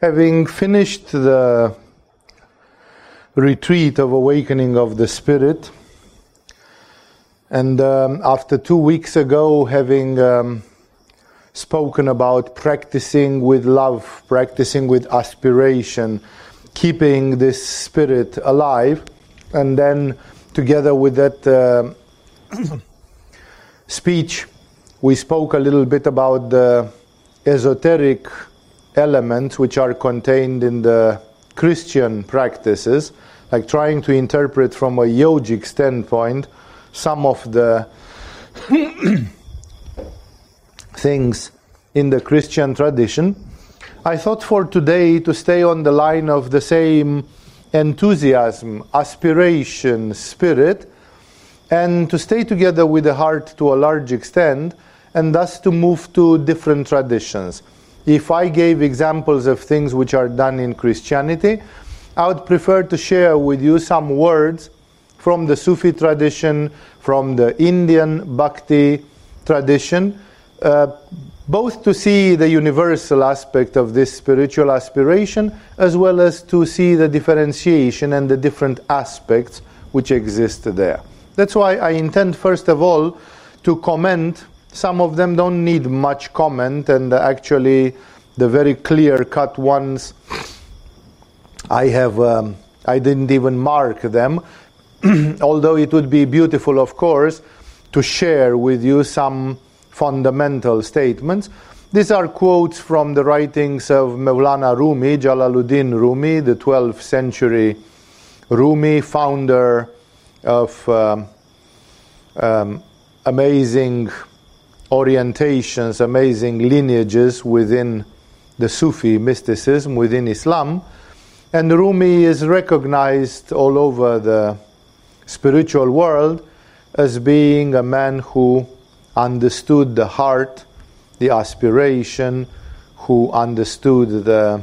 Having finished the retreat of awakening of the spirit, and um, after two weeks ago, having um, spoken about practicing with love, practicing with aspiration, keeping this spirit alive, and then together with that uh, speech, we spoke a little bit about the esoteric elements which are contained in the Christian practices, like trying to interpret from a yogic standpoint some of the things in the Christian tradition. I thought for today to stay on the line of the same enthusiasm, aspiration, spirit, and to stay together with the heart to a large extent, and thus to move to different traditions. If I gave examples of things which are done in Christianity, I would prefer to share with you some words from the Sufi tradition, from the Indian Bhakti tradition, uh, both to see the universal aspect of this spiritual aspiration, as well as to see the differentiation and the different aspects which exist there. That's why I intend, first of all, to comment. Some of them don't need much comment, and actually, the very clear cut ones, I have. Um, I didn't even mark them, although it would be beautiful, of course, to share with you some fundamental statements. These are quotes from the writings of Mevlana Rumi, Jalaluddin Rumi, the 12th century Rumi, founder of um, um, amazing orientations, amazing lineages within the Sufi mysticism, within Islam. And Rumi is recognized all over the spiritual world as being a man who understood the heart, the aspiration, who understood the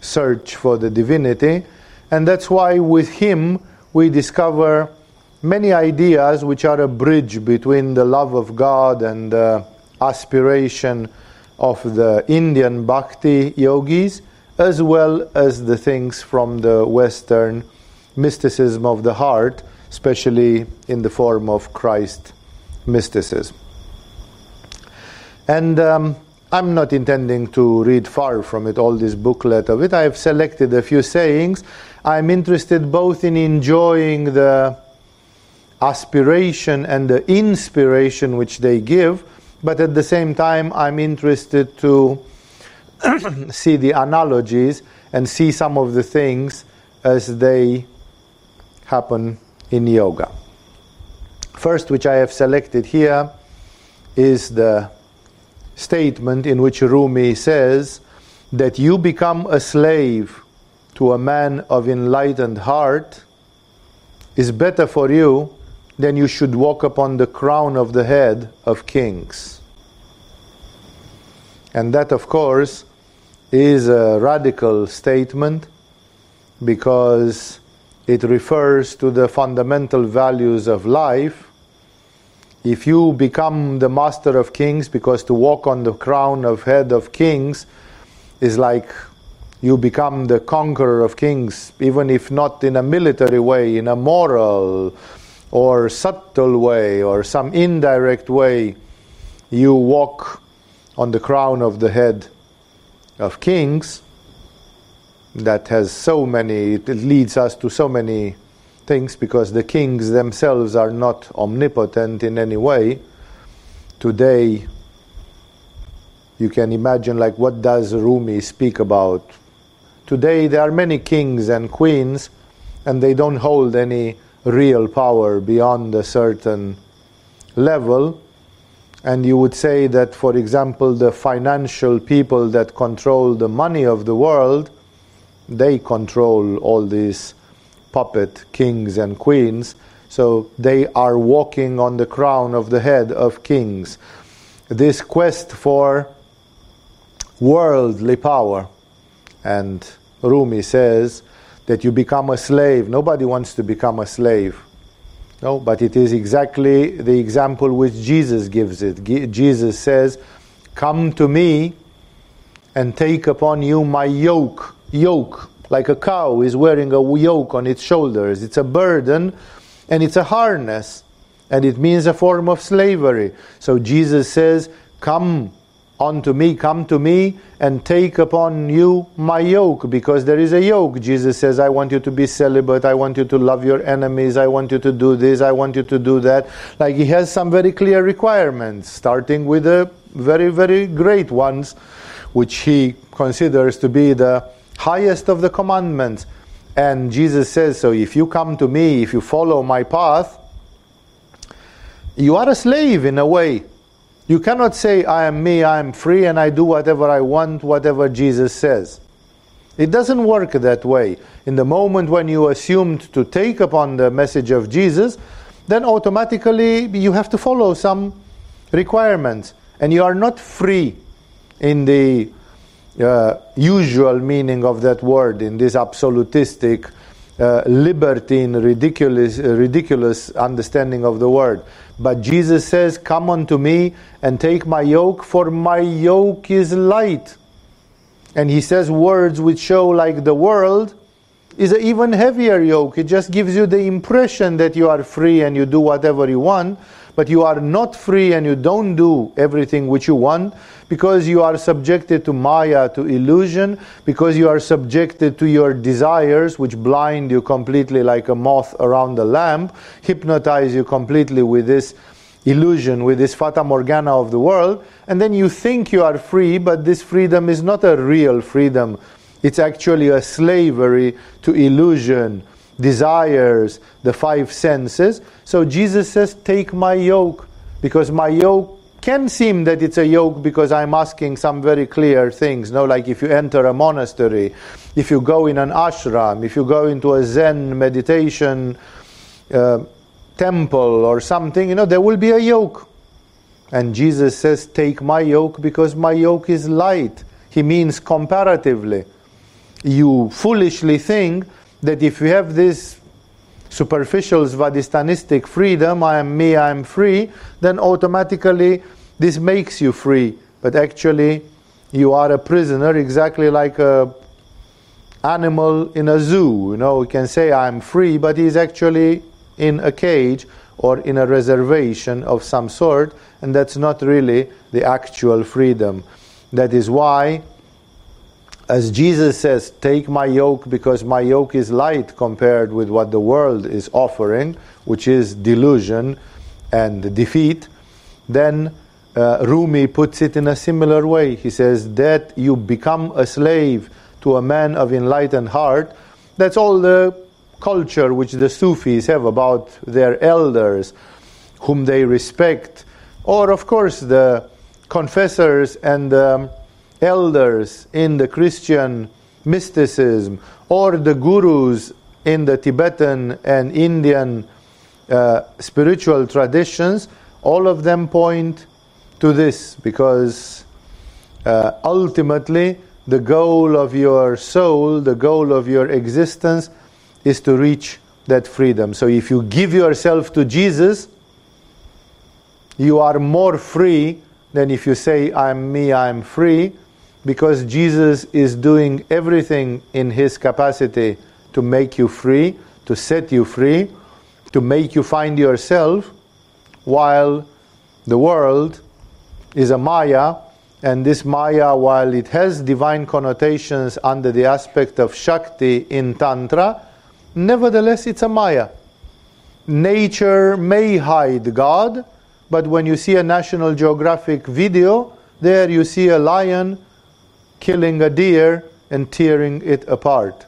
search for the divinity. And that's why with him we discover many ideas which are a bridge between the love of God and the aspiration of the Indian bhakti yogis, as well as the things from the Western mysticism of the heart, especially in the form of Christ mysticism. And um, I'm not intending to read far from it, all this booklet of it. I have selected a few sayings. I'm interested both in enjoying the aspiration and the inspiration which they give, but at the same time, I'm interested to see the analogies and see some of the things as they happen in yoga. First, which I have selected here, is the statement in which Rumi says that you become a slave to a man of enlightened heart is better for you than you should walk upon the crown of the head of kings. And that, of course, is a radical statement because it refers to the fundamental values of life if you become the master of kings, because to walk on the crown of head of kings is like you become the conqueror of kings, even if not in a military way, in a moral or subtle way or some indirect way, you walk on the crown of the head of kings. That has so many, it leads us to so many things because the kings themselves are not omnipotent in any way. Today, you can imagine like what does Rumi speak about. Today there are many kings and queens and they don't hold any real power beyond a certain level. And you would say that, for example, the financial people that control the money of the world, they control all these puppet kings and queens. So they are walking on the crown of the head of kings. This quest for worldly power. And Rumi says that you become a slave. Nobody wants to become a slave. No, but it is exactly the example which Jesus gives it. Jesus says, Come to me and take upon you my yoke. Yoke, like a cow is wearing a yoke on its shoulders. It's a burden and it's a harness and it means a form of slavery. So Jesus says, Come unto me, come to me, and take upon you my yoke, because there is a yoke. Jesus says, I want you to be celibate, I want you to love your enemies, I want you to do this, I want you to do that. Like he has some very clear requirements, starting with the very, very great ones, which he considers to be the highest of the commandments. And Jesus says, So if you come to me, if you follow my path, you are a slave in a way you cannot say, I am me, I am free, and I do whatever I want, whatever Jesus says. It doesn't work that way. In the moment when you assumed to take upon the message of Jesus, then automatically you have to follow some requirements. And you are not free in the uh, usual meaning of that word, in this absolutistic, uh, libertine, ridiculous, ridiculous understanding of the word. But Jesus says, Come unto me and take my yoke, for my yoke is light. And he says words which show like the world is an even heavier yoke. It just gives you the impression that you are free and you do whatever you want, but you are not free and you don't do everything which you want because you are subjected to Maya, to illusion, because you are subjected to your desires, which blind you completely like a moth around a lamp, hypnotize you completely with this illusion, with this fata morgana of the world, and then you think you are free, but this freedom is not a real freedom. It's actually a slavery to illusion, desires, the five senses. So Jesus says, Take my yoke, because my yoke can seem that it's a yoke because I'm asking some very clear things. No, like if you enter a monastery, if you go in an ashram, if you go into a Zen meditation uh, temple or something, you know, there will be a yoke. And Jesus says, Take my yoke because my yoke is light. He means comparatively. You foolishly think that if you have this superficial svadistanistic freedom, I am me, I am free, then automatically this makes you free, but actually you are a prisoner exactly like a animal in a zoo. You know, we can say I'm free, but he's actually in a cage or in a reservation of some sort, and that's not really the actual freedom. That is why, as Jesus says, take my yoke because my yoke is light compared with what the world is offering, which is delusion and defeat, then uh, Rumi puts it in a similar way. He says that you become a slave to a man of enlightened heart. That's all the culture which the Sufis have about their elders, whom they respect, or of course the confessors and um, elders in the Christian mysticism, or the gurus in the Tibetan and Indian uh, spiritual traditions. All of them point to this because uh, ultimately the goal of your soul, the goal of your existence is to reach that freedom. So if you give yourself to Jesus, you are more free than if you say, I'm me, I'm free, because Jesus is doing everything in his capacity to make you free, to set you free, to make you find yourself, while the world is a Maya, and this Maya, while it has divine connotations under the aspect of Shakti in Tantra, nevertheless it's a Maya. Nature may hide God, but when you see a National Geographic video, there you see a lion killing a deer and tearing it apart.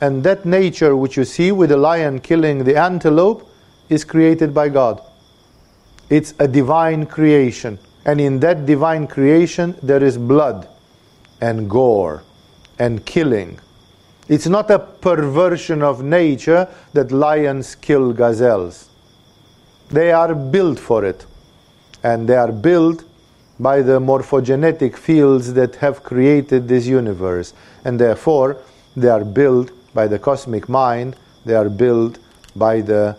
And that nature which you see with the lion killing the antelope is created by God. It's a divine creation. And in that divine creation, there is blood and gore and killing. It's not a perversion of nature that lions kill gazelles. They are built for it. And they are built by the morphogenetic fields that have created this universe. And therefore, they are built by the cosmic mind, they are built by the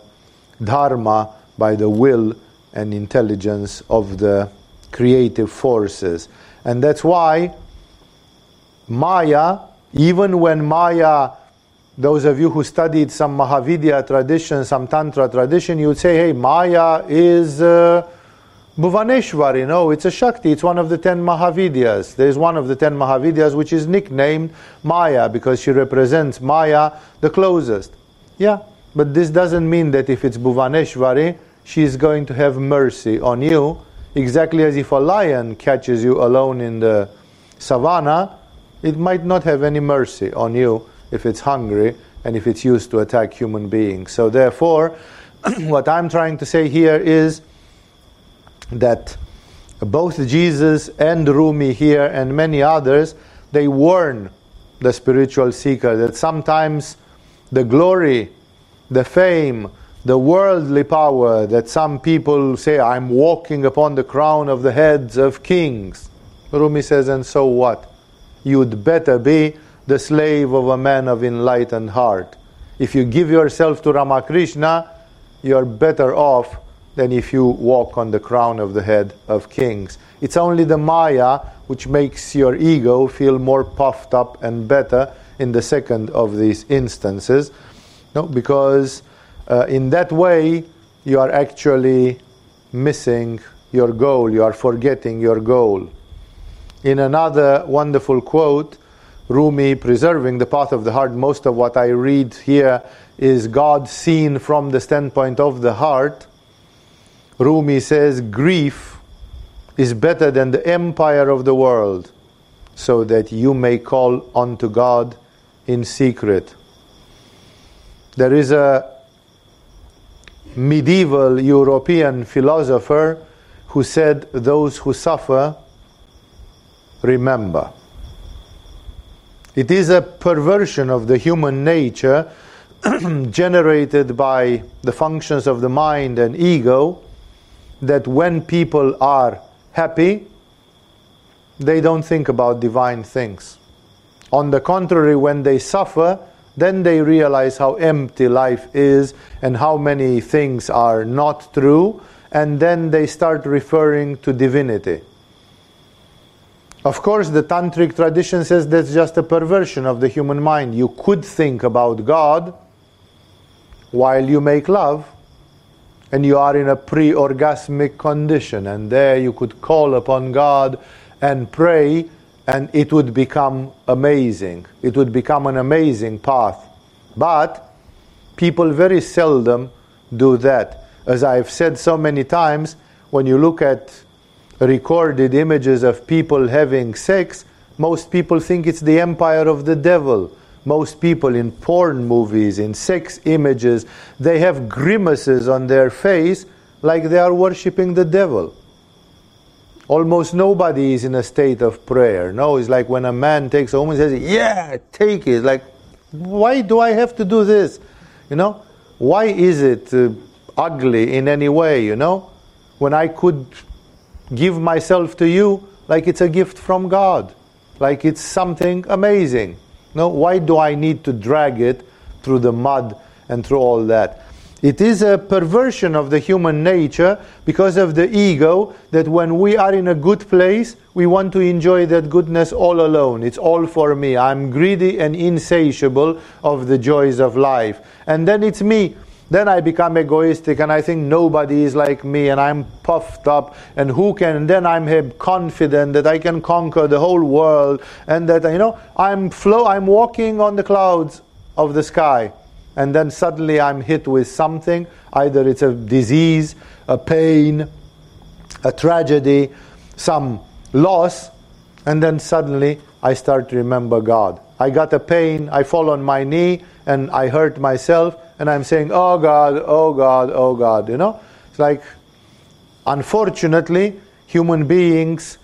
dharma, by the will and intelligence of the creative forces. And that's why Maya, even when Maya, those of you who studied some Mahavidya tradition, some Tantra tradition, you would say, hey, Maya is uh, Bhuvaneshwari. No, it's a Shakti. It's one of the ten Mahavidyas. There's one of the ten Mahavidyas which is nicknamed Maya because she represents Maya the closest. Yeah, but this doesn't mean that if it's Bhuvaneshwari, she is going to have mercy on you, exactly as if a lion catches you alone in the savannah, it might not have any mercy on you if it's hungry and if it's used to attack human beings. So, therefore, what I'm trying to say here is that both Jesus and Rumi here and many others they warn the spiritual seeker that sometimes the glory, the fame, the worldly power that some people say, I'm walking upon the crown of the heads of kings. Rumi says, and so what? You'd better be the slave of a man of enlightened heart. If you give yourself to Ramakrishna, you're better off than if you walk on the crown of the head of kings. It's only the Maya which makes your ego feel more puffed up and better in the second of these instances. No, because uh, in that way you are actually missing your goal, you are forgetting your goal. In another wonderful quote, Rumi preserving the path of the heart, most of what I read here is God seen from the standpoint of the heart. Rumi says, Grief is better than the empire of the world, so that you may call unto God in secret. There is a medieval European philosopher who said, Those who suffer remember. It is a perversion of the human nature generated by the functions of the mind and ego that when people are happy, they don't think about divine things. On the contrary, when they suffer, then they realize how empty life is and how many things are not true, and then they start referring to divinity. Of course, the tantric tradition says that's just a perversion of the human mind. You could think about God while you make love, and you are in a pre orgasmic condition, and there you could call upon God and pray and it would become amazing. It would become an amazing path. But people very seldom do that. As I've said so many times, when you look at recorded images of people having sex, most people think it's the empire of the devil. Most people in porn movies, in sex images, they have grimaces on their face like they are worshipping the devil almost nobody is in a state of prayer. No, it's like when a man takes a woman and says, Yeah, take it. Like, why do I have to do this? You know, why is it uh, ugly in any way? You know, when I could give myself to you like it's a gift from God, like it's something amazing. No, why do I need to drag it through the mud and through all that? It is a perversion of the human nature because of the ego that when we are in a good place, we want to enjoy that goodness all alone. It's all for me. I'm greedy and insatiable of the joys of life. And then it's me. Then I become egoistic and I think nobody is like me and I'm puffed up and who can, and then I'm confident that I can conquer the whole world and that, you know, I'm flow, I'm walking on the clouds of the sky and then suddenly I'm hit with something. Either it's a disease, a pain, a tragedy, some loss, and then suddenly I start to remember God. I got a pain, I fall on my knee, and I hurt myself, and I'm saying, Oh God, oh God, oh God. You know? It's like, unfortunately, human beings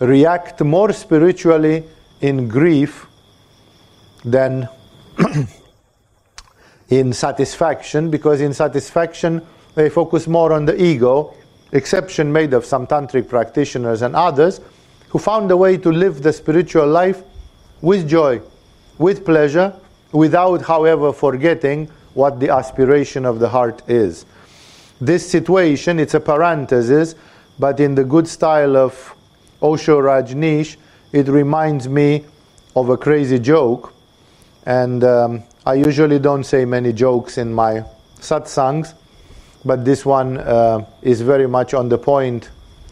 react more spiritually in grief than in satisfaction because in satisfaction they focus more on the ego, exception made of some tantric practitioners and others who found a way to live the spiritual life with joy, with pleasure, without, however, forgetting what the aspiration of the heart is. This situation, it's a parenthesis, but in the good style of Osho Rajneesh, it reminds me of a crazy joke. And um, I usually don't say many jokes in my satsangs, but this one uh, is very much on the point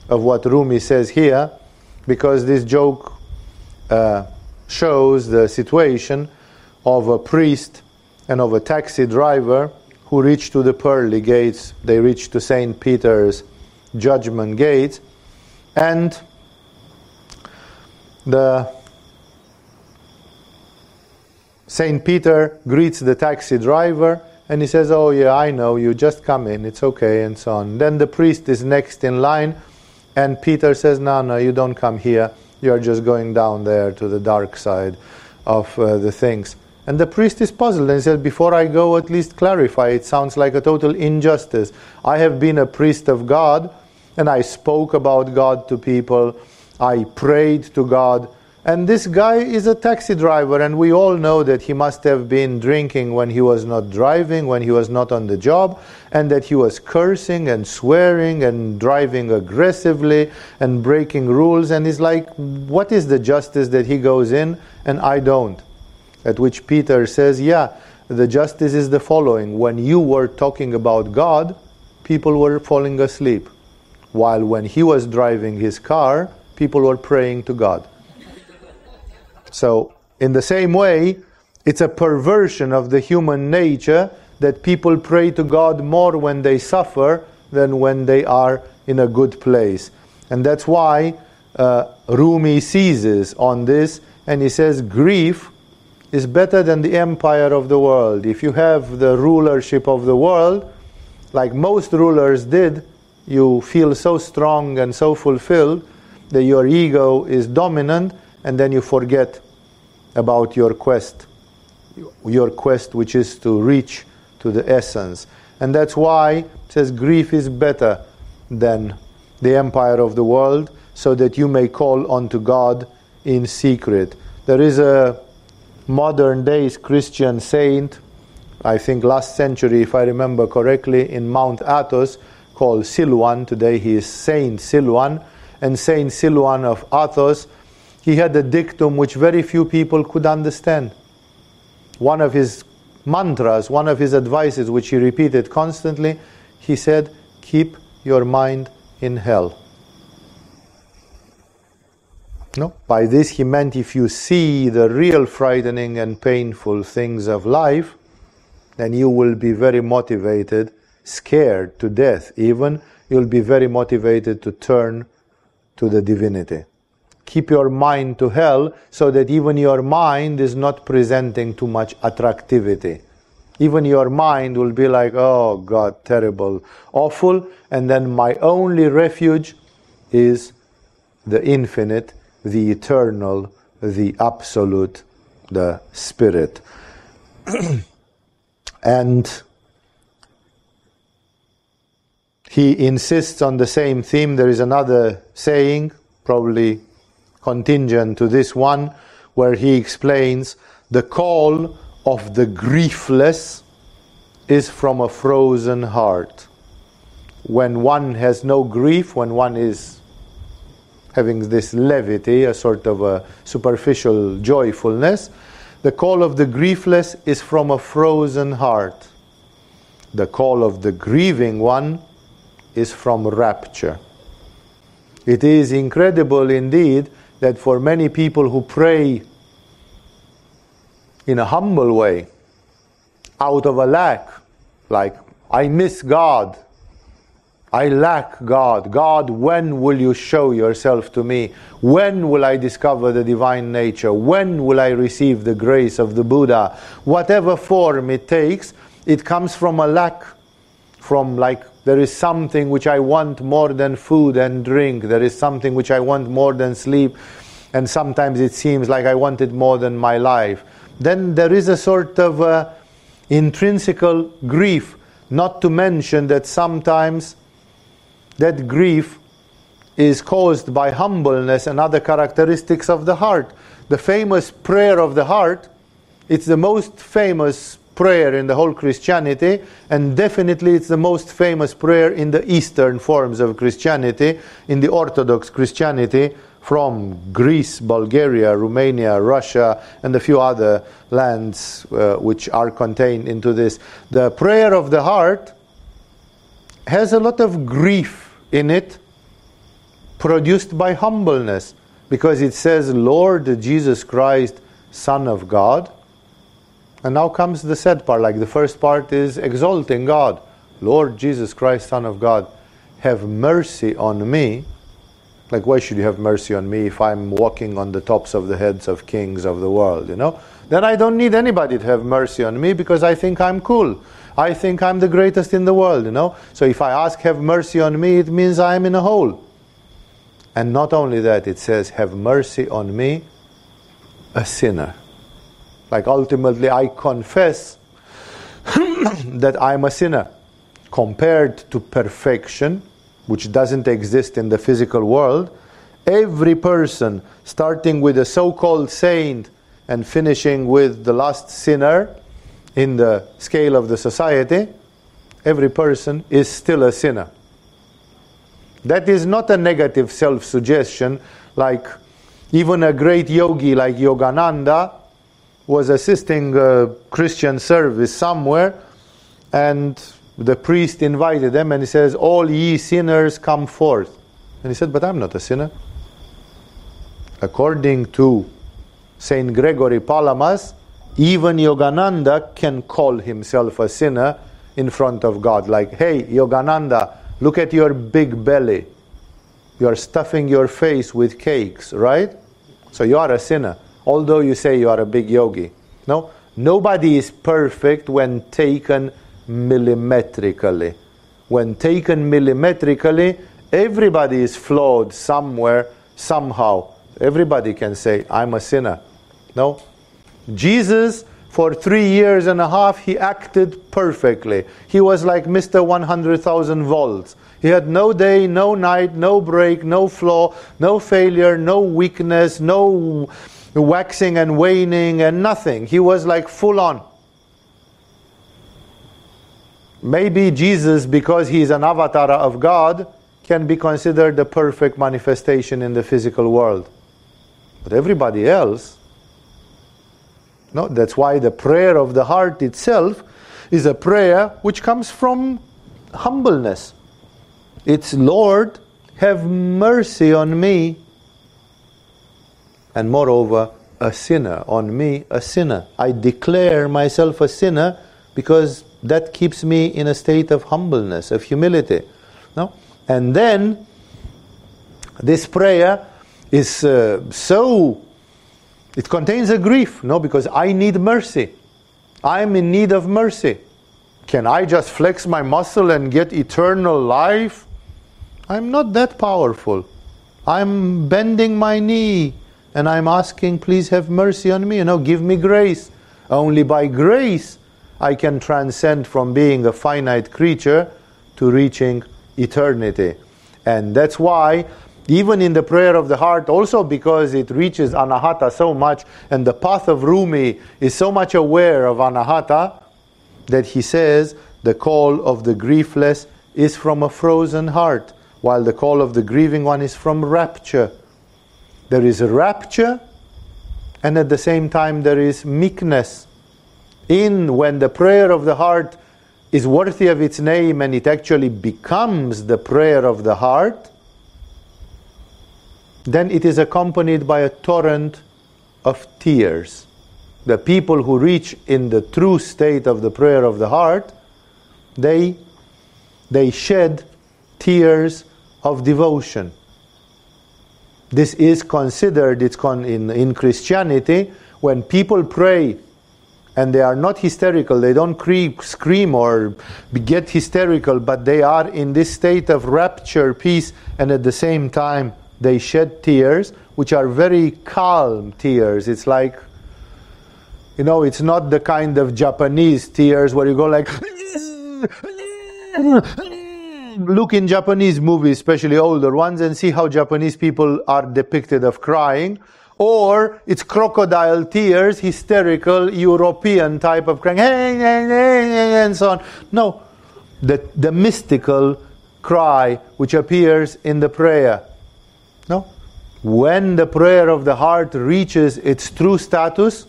of what Rumi says here, because this joke uh, shows the situation of a priest and of a taxi driver who reached to the pearly gates. They reached to St. Peter's judgment gate, and the St. Peter greets the taxi driver and he says, Oh, yeah, I know you, just come in, it's okay, and so on. Then the priest is next in line, and Peter says, No, no, you don't come here, you're just going down there to the dark side of uh, the things. And the priest is puzzled and says, Before I go, at least clarify. It sounds like a total injustice. I have been a priest of God, and I spoke about God to people, I prayed to God and this guy is a taxi driver, and we all know that he must have been drinking when he was not driving, when he was not on the job, and that he was cursing and swearing and driving aggressively and breaking rules. And he's like, What is the justice that he goes in and I don't? At which Peter says, Yeah, the justice is the following. When you were talking about God, people were falling asleep. While when he was driving his car, people were praying to God. So, in the same way, it's a perversion of the human nature that people pray to God more when they suffer than when they are in a good place. And that's why uh, Rumi seizes on this and he says, Grief is better than the empire of the world. If you have the rulership of the world, like most rulers did, you feel so strong and so fulfilled that your ego is dominant and then you forget about your quest, your quest which is to reach to the essence. And that's why it says grief is better than the empire of the world, so that you may call unto God in secret. There is a modern days Christian saint, I think last century, if I remember correctly, in Mount Athos, called Silouan. Today he is Saint Silouan. And Saint Silouan of Athos he had a dictum which very few people could understand. One of his mantras, one of his advices, which he repeated constantly, he said, Keep your mind in hell. No? By this he meant if you see the real frightening and painful things of life, then you will be very motivated, scared to death even, you'll be very motivated to turn to the divinity keep your mind to hell so that even your mind is not presenting too much attractivity. Even your mind will be like, oh God, terrible, awful, and then my only refuge is the infinite, the eternal, the absolute, the spirit. and he insists on the same theme. There is another saying, probably contingent to this one, where he explains the call of the griefless is from a frozen heart. When one has no grief, when one is having this levity, a sort of a superficial joyfulness, the call of the griefless is from a frozen heart. The call of the grieving one is from rapture. It is incredible indeed that for many people who pray in a humble way, out of a lack, like, I miss God, I lack God. God, when will you show yourself to me? When will I discover the divine nature? When will I receive the grace of the Buddha? Whatever form it takes, it comes from a lack, from like there is something which I want more than food and drink. There is something which I want more than sleep. And sometimes it seems like I want it more than my life. Then there is a sort of uh, intrinsical grief, not to mention that sometimes that grief is caused by humbleness and other characteristics of the heart. The famous prayer of the heart, it's the most famous prayer in the whole Christianity, and definitely it's the most famous prayer in the Eastern forms of Christianity, in the Orthodox Christianity, from Greece, Bulgaria, Romania, Russia, and a few other lands uh, which are contained into this. The prayer of the heart has a lot of grief in it, produced by humbleness, because it says, Lord Jesus Christ, Son of God. And now comes the sad part, like the first part is exalting God. Lord Jesus Christ, Son of God, have mercy on me. Like, why should you have mercy on me if I'm walking on the tops of the heads of kings of the world, you know? Then I don't need anybody to have mercy on me because I think I'm cool. I think I'm the greatest in the world, you know? So if I ask, have mercy on me, it means I'm in a hole. And not only that, it says, have mercy on me, a sinner. Like ultimately, I confess that I'm a sinner. Compared to perfection, which doesn't exist in the physical world, every person, starting with a so called saint and finishing with the last sinner in the scale of the society, every person is still a sinner. That is not a negative self suggestion, like even a great yogi like Yogananda was assisting a Christian service somewhere, and the priest invited them and he says, All ye sinners come forth. And he said, But I'm not a sinner. According to Saint Gregory Palamas, even Yogananda can call himself a sinner in front of God. Like, hey, Yogananda, look at your big belly. You are stuffing your face with cakes, right? So you are a sinner, although you say you are a big yogi. No? Nobody is perfect when taken millimetrically. When taken millimetrically, everybody is flawed somewhere, somehow. Everybody can say, I'm a sinner. No? Jesus, for three years and a half, he acted perfectly. He was like Mr. 100,000 volts. He had no day, no night, no break, no flaw, no failure, no weakness, no waxing and waning, and nothing. He was like full on. Maybe Jesus, because he is an avatar of God, can be considered the perfect manifestation in the physical world. But everybody else, no, that's why the prayer of the heart itself is a prayer which comes from humbleness. It's Lord, have mercy on me, and moreover, a sinner, on me, a sinner. I declare myself a sinner because that keeps me in a state of humbleness, of humility. No? And then this prayer is uh, so it contains a grief, no, because I need mercy. I'm in need of mercy. Can I just flex my muscle and get eternal life? I'm not that powerful. I'm bending my knee and I'm asking, please have mercy on me, you know, give me grace. Only by grace I can transcend from being a finite creature to reaching eternity. And that's why even in the prayer of the heart, also because it reaches anahata so much, and the path of Rumi is so much aware of anahata, that he says the call of the griefless is from a frozen heart, while the call of the grieving one is from rapture. There is rapture, and at the same time, there is meekness. In when the prayer of the heart is worthy of its name and it actually becomes the prayer of the heart, then it is accompanied by a torrent of tears. The people who reach in the true state of the prayer of the heart, they, they shed tears of devotion. This is considered it's con- in, in Christianity when people pray and they are not hysterical, they don't cre- scream or get hysterical, but they are in this state of rapture, peace, and at the same time they shed tears, which are very calm tears. It's like, you know, it's not the kind of Japanese tears where you go like, look in Japanese movies, especially older ones, and see how Japanese people are depicted of crying. Or it's crocodile tears, hysterical European type of crying, and so on. No, the, the mystical cry which appears in the prayer. No? when the prayer of the heart reaches its true status,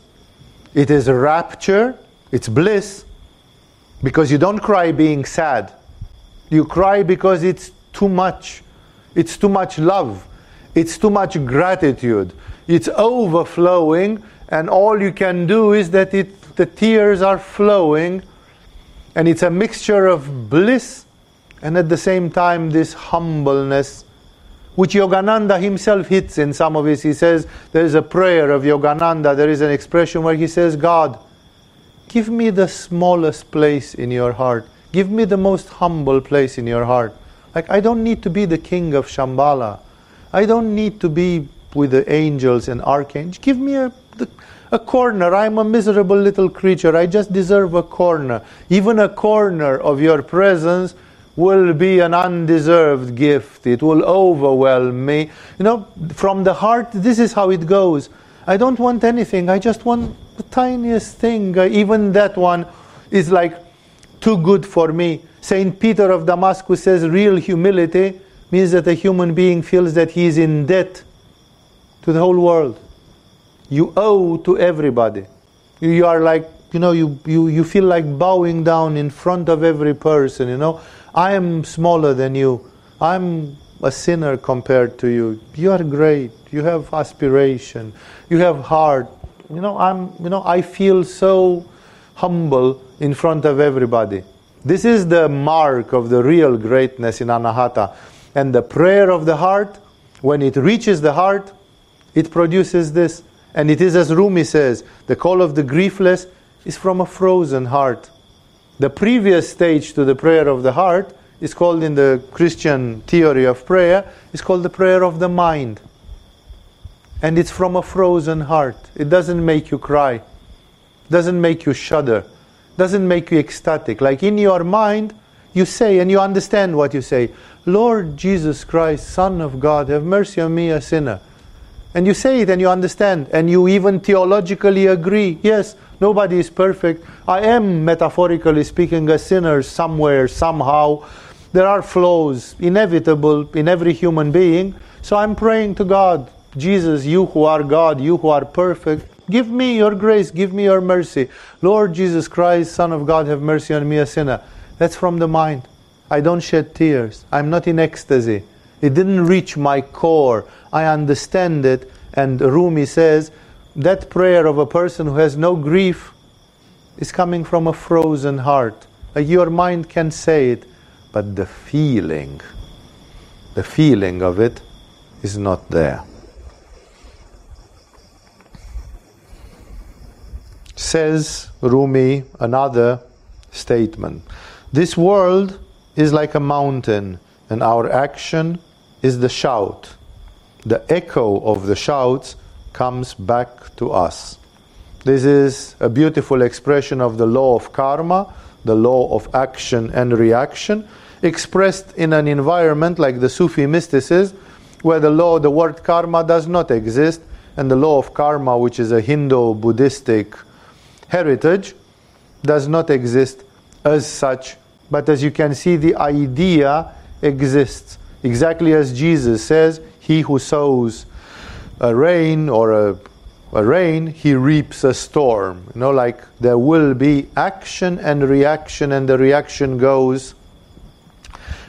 it is rapture, it's bliss, because you don't cry being sad. You cry because it's too much. It's too much love. It's too much gratitude. It's overflowing, and all you can do is that it, the tears are flowing, and it's a mixture of bliss and at the same time this humbleness which Yogananda himself hits in some of his. He says, there is a prayer of Yogananda, there is an expression where he says, God, give me the smallest place in your heart. Give me the most humble place in your heart. Like, I don't need to be the king of Shambhala. I don't need to be with the angels and archangels. Give me a, a corner. I'm a miserable little creature. I just deserve a corner. Even a corner of your presence will be an undeserved gift. It will overwhelm me. You know, from the heart, this is how it goes. I don't want anything. I just want the tiniest thing. Uh, even that one is like too good for me. Saint Peter of Damascus says real humility means that a human being feels that he is in debt to the whole world. You owe to everybody. You are like, you know, you, you, you feel like bowing down in front of every person, you know. I am smaller than you. I'm a sinner compared to you. You are great. You have aspiration. You have heart. You know, I'm, you know, I feel so humble in front of everybody. This is the mark of the real greatness in Anahata. And the prayer of the heart, when it reaches the heart, it produces this. And it is as Rumi says, the call of the griefless is from a frozen heart. The previous stage to the prayer of the heart is called in the Christian theory of prayer, is called the prayer of the mind. And it's from a frozen heart. It doesn't make you cry, doesn't make you shudder, doesn't make you ecstatic. Like in your mind, you say and you understand what you say Lord Jesus Christ, Son of God, have mercy on me, a sinner. And you say it and you understand, and you even theologically agree yes, Nobody is perfect. I am, metaphorically speaking, a sinner somewhere, somehow. There are flaws, inevitable in every human being. So I'm praying to God, Jesus, you who are God, you who are perfect, give me your grace, give me your mercy. Lord Jesus Christ, Son of God, have mercy on me, a sinner. That's from the mind. I don't shed tears. I'm not in ecstasy. It didn't reach my core. I understand it. And Rumi says, that prayer of a person who has no grief is coming from a frozen heart. Like your mind can say it, but the feeling, the feeling of it is not there. Says Rumi another statement. This world is like a mountain, and our action is the shout. The echo of the shouts comes back to us. This is a beautiful expression of the law of karma, the law of action and reaction, expressed in an environment like the Sufi mysticism, where the law, the word karma does not exist, and the law of karma, which is a Hindu Buddhistic heritage, does not exist as such. But as you can see, the idea exists. Exactly as Jesus says, He who sows a rain or a, a rain, he reaps a storm. You know, like there will be action and reaction, and the reaction goes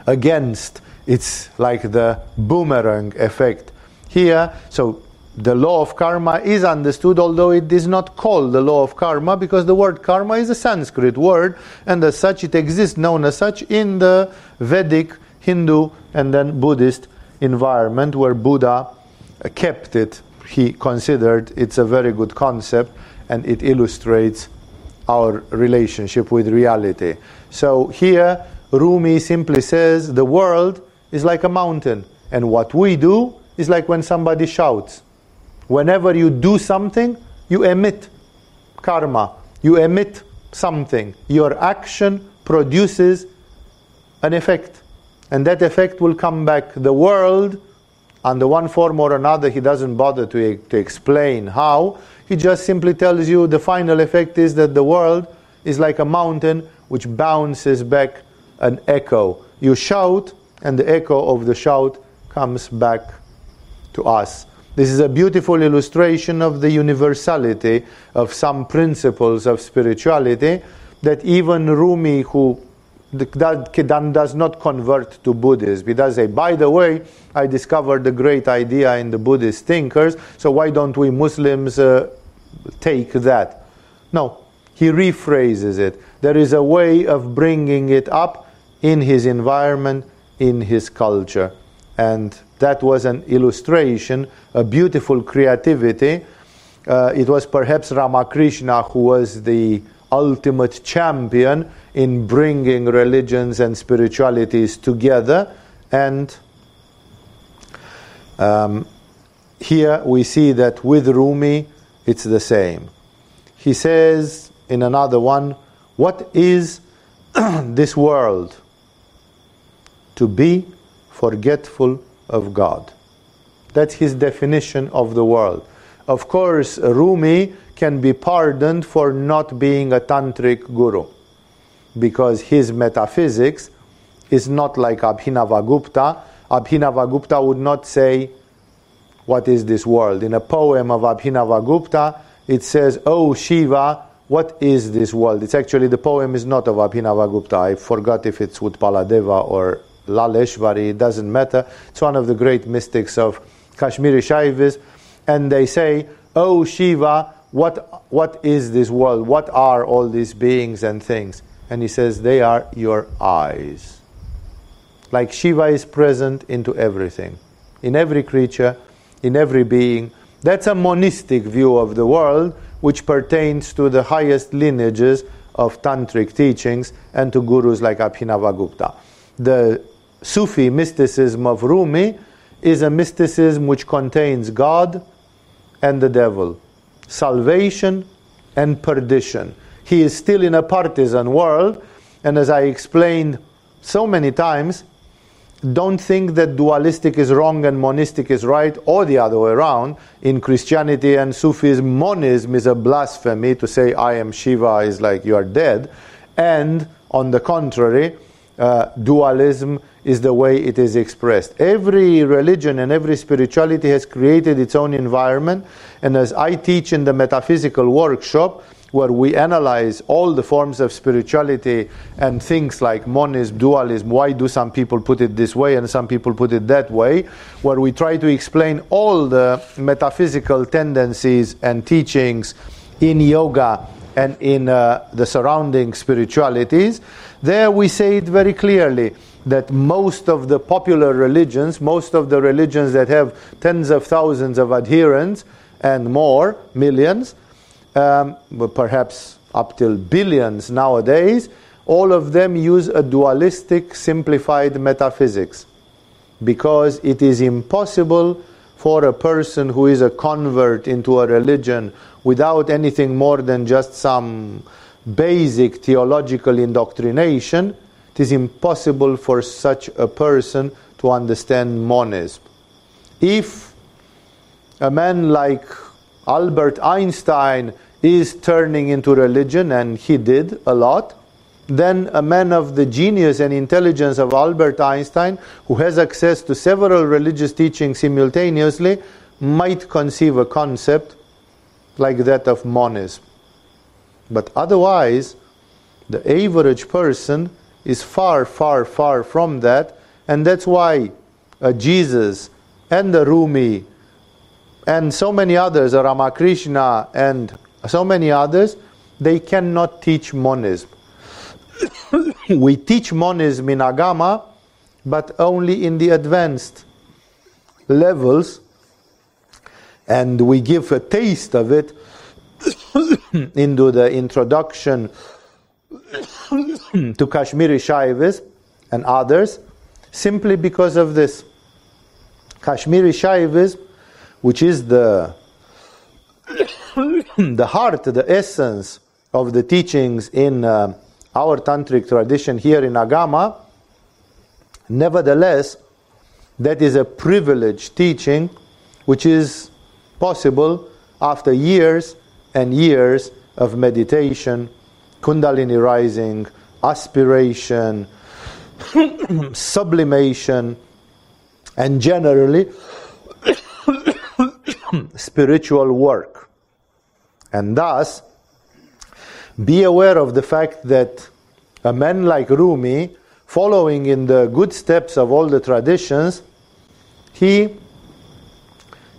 against. It's like the boomerang effect. Here, so the law of karma is understood, although it is not called the law of karma, because the word karma is a Sanskrit word, and as such it exists known as such in the Vedic, Hindu, and then Buddhist environment where Buddha Uh, kept it, he considered it's a very good concept and it illustrates our relationship with reality. So here, Rumi simply says the world is like a mountain, and what we do is like when somebody shouts. Whenever you do something, you emit karma, you emit something. Your action produces an effect, and that effect will come back. The world under one form or another, he doesn't bother to, to explain how. He just simply tells you the final effect is that the world is like a mountain which bounces back an echo. You shout, and the echo of the shout comes back to us. This is a beautiful illustration of the universality of some principles of spirituality that even Rumi, who does not convert to Buddhism, he does say, by the way, I discovered the great idea in the Buddhist thinkers, so why don't we Muslims uh, take that? No, he rephrases it. There is a way of bringing it up in his environment, in his culture. And that was an illustration, a beautiful creativity. Uh, it was perhaps Ramakrishna who was the ultimate champion in bringing religions and spiritualities together. And um, here we see that with Rumi, it's the same. He says in another one, What is this world? To be forgetful of God. That's his definition of the world. Of course, Rumi can be pardoned for not being a tantric guru because his metaphysics is not like Abhinavagupta. Abhinavagupta would not say, What is this world? In a poem of Abhinavagupta, it says, Oh Shiva, what is this world? It's actually the poem is not of Abhinavagupta. I forgot if it's Utpaladeva or Laleshvari, it doesn't matter. It's one of the great mystics of Kashmiri Shaivism. And they say, Oh Shiva, what, what is this world? What are all these beings and things? And he says, They are your eyes. Like Shiva is present into everything, in every creature, in every being. That's a monistic view of the world, which pertains to the highest lineages of tantric teachings and to gurus like Abhinavagupta. The Sufi mysticism of Rumi is a mysticism which contains God and the devil, salvation and perdition. He is still in a partisan world, and as I explained so many times, don't think that dualistic is wrong and monistic is right, or the other way around. In Christianity and Sufism, monism is a blasphemy. To say I am Shiva is like you are dead. And on the contrary, uh, dualism is the way it is expressed. Every religion and every spirituality has created its own environment, and as I teach in the metaphysical workshop, where we analyze all the forms of spirituality and things like monism, dualism, why do some people put it this way and some people put it that way, where we try to explain all the metaphysical tendencies and teachings in yoga and in uh, the surrounding spiritualities, there we say it very clearly that most of the popular religions, most of the religions that have tens of thousands of adherents and more, millions, um, perhaps up till billions nowadays, all of them use a dualistic, simplified metaphysics because it is impossible for a person who is a convert into a religion without anything more than just some basic theological indoctrination, it is impossible for such a person to understand monism. If a man like Albert Einstein is turning into religion, and he did a lot, then a man of the genius and intelligence of Albert Einstein, who has access to several religious teachings simultaneously, might conceive a concept like that of monism. But otherwise, the average person is far, far, far from that, and that's why Jesus and the Rumi and so many others, Ramakrishna and so many others, they cannot teach monism. we teach monism in Agama, but only in the advanced levels, and we give a taste of it into the introduction to Kashmiri Shaivism and others, simply because of this. Kashmiri Shaivism, which is the the heart, the essence of the teachings in uh, our tantric tradition here in Agama, nevertheless, that is a privileged teaching which is possible after years and years of meditation, Kundalini rising, aspiration, sublimation, and generally spiritual work. And thus, be aware of the fact that a man like Rumi, following in the good steps of all the traditions, he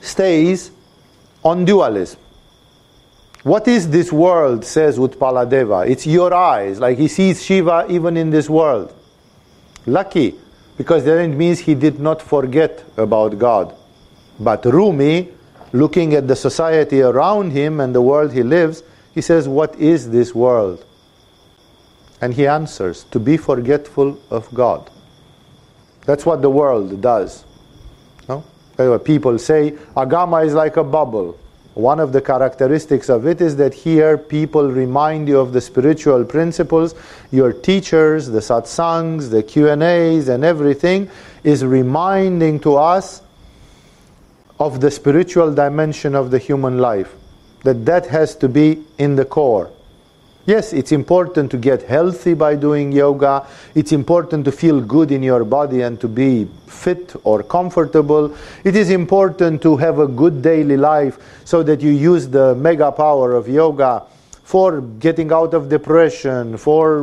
stays on dualism. What is this world, says Utpaladeva? It's your eyes, like he sees Shiva even in this world. Lucky, because then it means he did not forget about God. But Rumi, looking at the society around him and the world he lives, he says, What is this world? And he answers, To be forgetful of God. That's what the world does. No? People say, Agama is like a bubble. One of the characteristics of it is that here people remind you of the spiritual principles. Your teachers, the satsangs, the Q&As and everything is reminding to us of the spiritual dimension of the human life. That that has to be in the core. Yes, it's important to get healthy by doing yoga. It's important to feel good in your body and to be fit or comfortable. It is important to have a good daily life so that you use the mega power of yoga for getting out of depression, for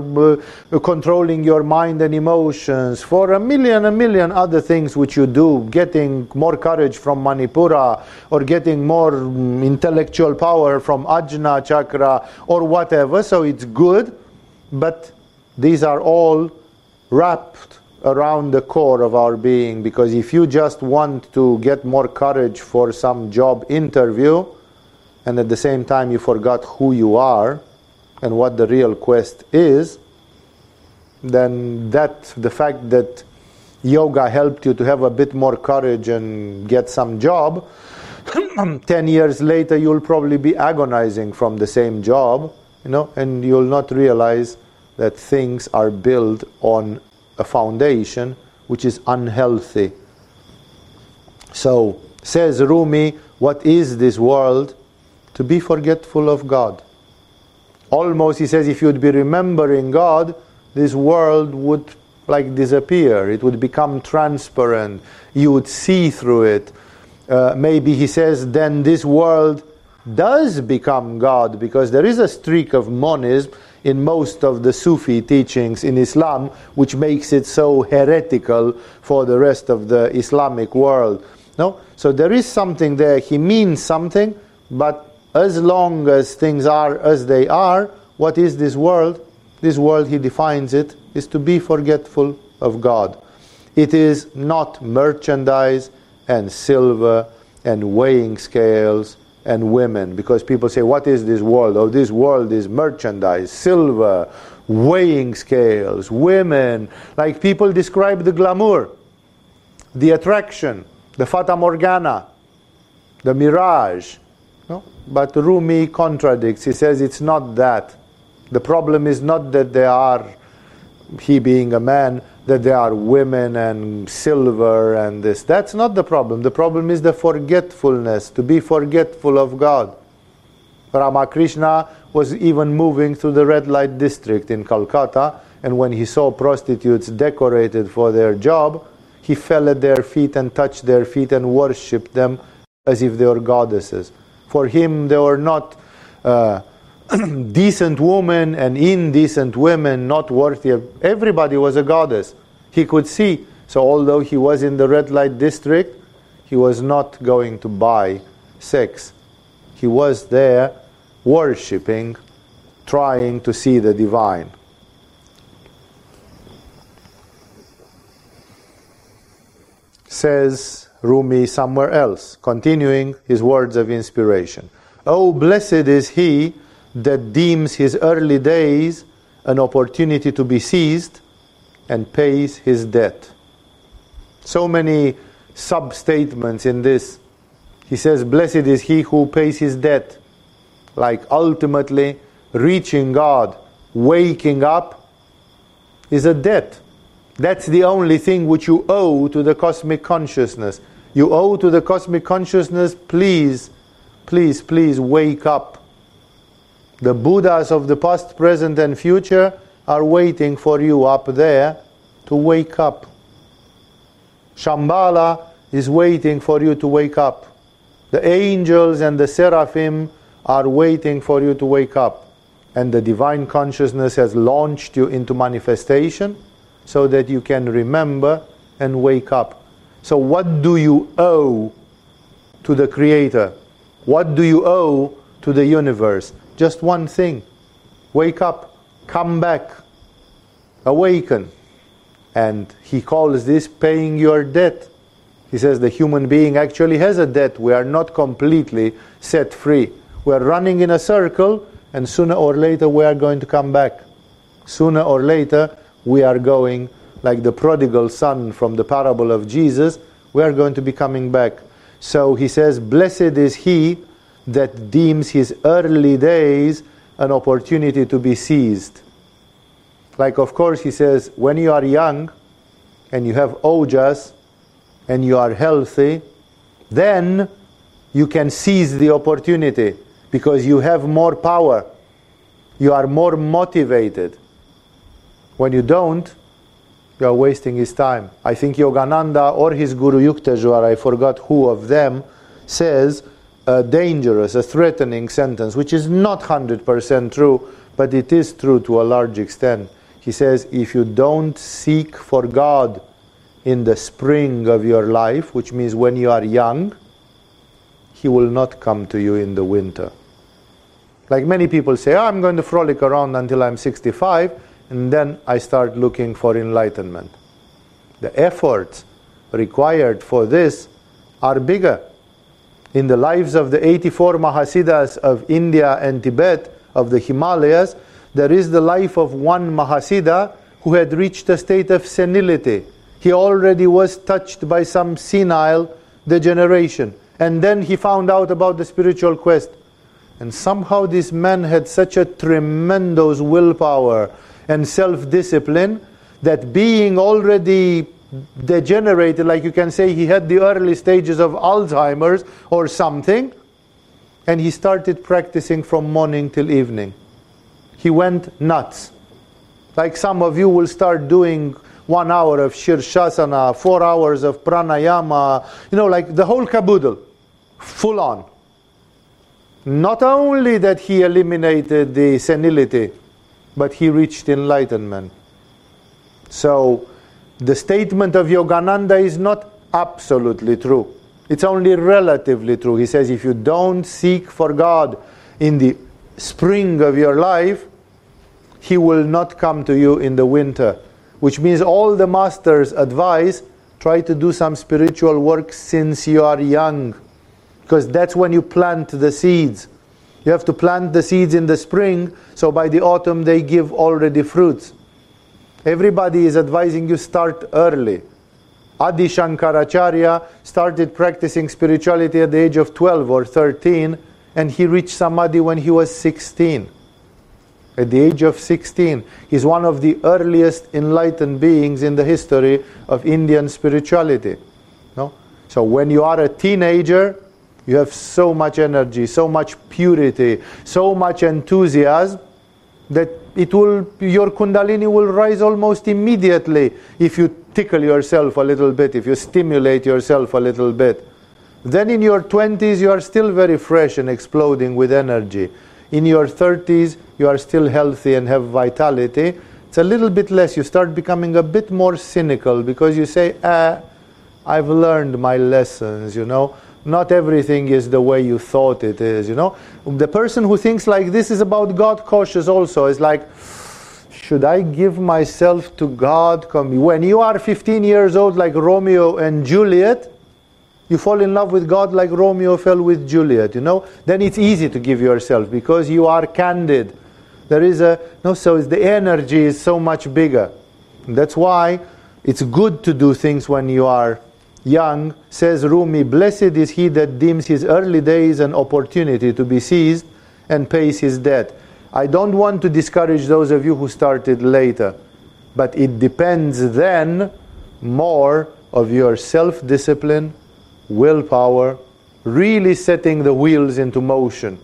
uh, controlling your mind and emotions, for a million, a million other things which you do, getting more courage from Manipura, or getting more um, intellectual power from Ajna chakra, or whatever. So it's good, but these are all wrapped around the core of our being because if you just want to get more courage for some job interview, and at the same time you forgot who you are and what the real quest is, then that the fact that yoga helped you to have a bit more courage and get some job, 10 years later you'll probably be agonizing from the same job, you know, and you'll not realize that things are built on a foundation which is unhealthy. So, says Rumi, what is this world? To be forgetful of God. Almost, he says, if you'd be remembering God, this world would like disappear. It would become transparent. You would see through it. Uh, maybe he says, then this world does become God because there is a streak of monism in most of the Sufi teachings in Islam, which makes it so heretical for the rest of the Islamic world. No? So there is something there. He means something, but as long as things are as they are, what is this world? This world, he defines it, is to be forgetful of God. It is not merchandise and silver and weighing scales and women. Because people say, What is this world? Oh, this world is merchandise, silver, weighing scales, women. Like people describe the glamour, the attraction, the fata morgana, the mirage, no? But Rumi contradicts. He says it's not that. The problem is not that there are, he being a man, that there are women and silver and this. That's not the problem. The problem is the forgetfulness, to be forgetful of God. Ramakrishna was even moving through the red light district in Calcutta, and when he saw prostitutes decorated for their job, he fell at their feet and touched their feet and worshipped them as if they were goddesses. For him, they were not uh, decent women and indecent women, not worthy of. Everybody was a goddess. He could see. So, although he was in the red light district, he was not going to buy sex. He was there worshipping, trying to see the divine. Says Rumi somewhere else, continuing his words of inspiration. Oh, blessed is he that deems his early days an opportunity to be seized and pays his debt. So many sub statements in this. He says, Blessed is he who pays his debt. Like ultimately reaching God, waking up, is a debt. That's the only thing which you owe to the cosmic consciousness. You owe to the cosmic consciousness, please, please, please wake up. The Buddhas of the past, present, and future are waiting for you up there to wake up. Shambhala is waiting for you to wake up. The angels and the seraphim are waiting for you to wake up. And the divine consciousness has launched you into manifestation so that you can remember and wake up. So, what do you owe to the Creator? What do you owe to the universe? Just one thing wake up, come back, awaken. And he calls this paying your debt. He says the human being actually has a debt. We are not completely set free. We are running in a circle, and sooner or later we are going to come back. Sooner or later we are going, like the prodigal son from the parable of Jesus, we are going to be coming back. So he says, Blessed is he that deems his early days an opportunity to be seized. Like, of course, he says, when you are young and you have ojas, and you are healthy, then you can seize the opportunity because you have more power. You are more motivated. When you don't, you are wasting his time. I think Yogananda or his Guru Yukteswar, I forgot who of them, says a dangerous, a threatening sentence, which is not 100% true, but it is true to a large extent. He says, If you don't seek for God in the spring of your life, which means when you are young, He will not come to you in the winter. Like many people say, oh, I'm going to frolic around until I'm 65, and then I start looking for enlightenment. The efforts required for this are bigger. In the lives of the 84 Mahasiddhas of India and Tibet, of the Himalayas, there is the life of one Mahasiddha who had reached a state of senility he already was touched by some senile degeneration. And then he found out about the spiritual quest. And somehow this man had such a tremendous willpower and self discipline that being already degenerated, like you can say he had the early stages of Alzheimer's or something, and he started practicing from morning till evening. He went nuts. Like some of you will start doing one hour of Shirshasana, four hours of pranayama, you know, like the whole caboodle, full on. Not only that he eliminated the senility, but he reached enlightenment. So, the statement of Yogananda is not absolutely true. It's only relatively true. He says if you don't seek for God in the spring of your life, He will not come to you in the winter which means all the masters advise try to do some spiritual work since you are young because that's when you plant the seeds you have to plant the seeds in the spring so by the autumn they give already fruits everybody is advising you start early adi shankaracharya started practicing spirituality at the age of 12 or 13 and he reached samadhi when he was 16 at the age of 16. He's one of the earliest enlightened beings in the history of Indian spirituality. No? So when you are a teenager, you have so much energy, so much purity, so much enthusiasm that it will your kundalini will rise almost immediately if you tickle yourself a little bit, if you stimulate yourself a little bit. Then in your 20s you are still very fresh and exploding with energy in your 30s you are still healthy and have vitality, it's a little bit less. You start becoming a bit more cynical because you say, ah, I've learned my lessons, you know. Not everything is the way you thought it is, you know. The person who thinks like this is about God cautious also. Is like, should I give myself to God? When you are 15 years old, like Romeo and Juliet, you fall in love with God like Romeo fell with Juliet, you know, then it's easy to give yourself because you are candid. There is a, no, so the energy is so much bigger. That's why it's good to do things when you are young. Says Rumi, blessed is he that deems his early days an opportunity to be seized and pays his debt. I don't want to discourage those of you who started later, but it depends then more of your self discipline willpower, really setting the wheels into motion.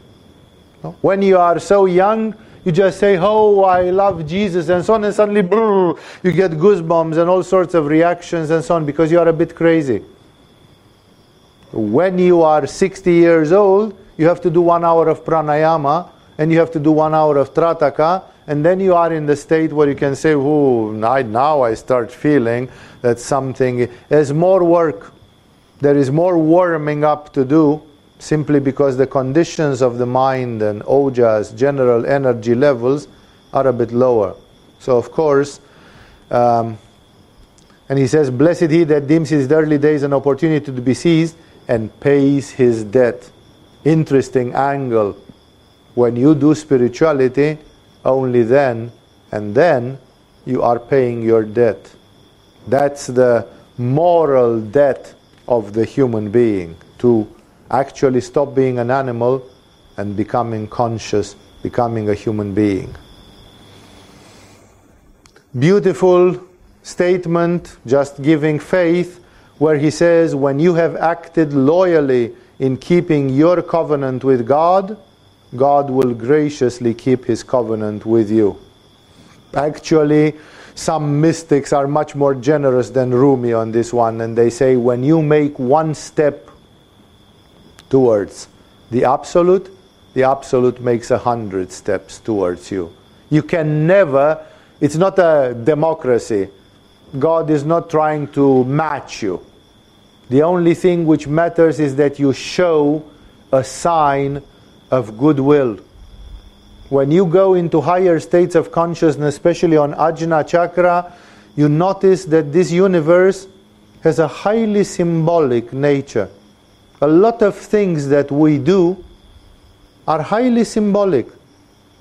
When you are so young, you just say, Oh, I love Jesus, and so on, and suddenly brrr, you get goosebumps and all sorts of reactions and so on because you are a bit crazy. When you are 60 years old, you have to do one hour of pranayama and you have to do one hour of trataka, and then you are in the state where you can say, "Oh, now I start feeling that something." There's more work. There is more warming up to do, simply because the conditions of the mind and ojas, general energy levels, are a bit lower. So, of course, um, and he says, Blessed he that deems his early days an opportunity to be seized and pays his debt. Interesting angle. When you do spirituality, only then and then you are paying your debt. That's the moral debt of the human being to actually stop being an animal and becoming conscious, becoming a human being. Beautiful statement, just giving faith, where he says, When you have acted loyally in keeping your covenant with God, God will graciously keep his covenant with you. Actually, some mystics are much more generous than Rumi on this one, and they say when you make one step towards the absolute, the absolute makes a hundred steps towards you. You can never, it's not a democracy. God is not trying to match you. The only thing which matters is that you show a sign of goodwill. When you go into higher states of consciousness, especially on Ajna Chakra, you notice that this universe has a highly symbolic nature. A lot of things that we do are highly symbolic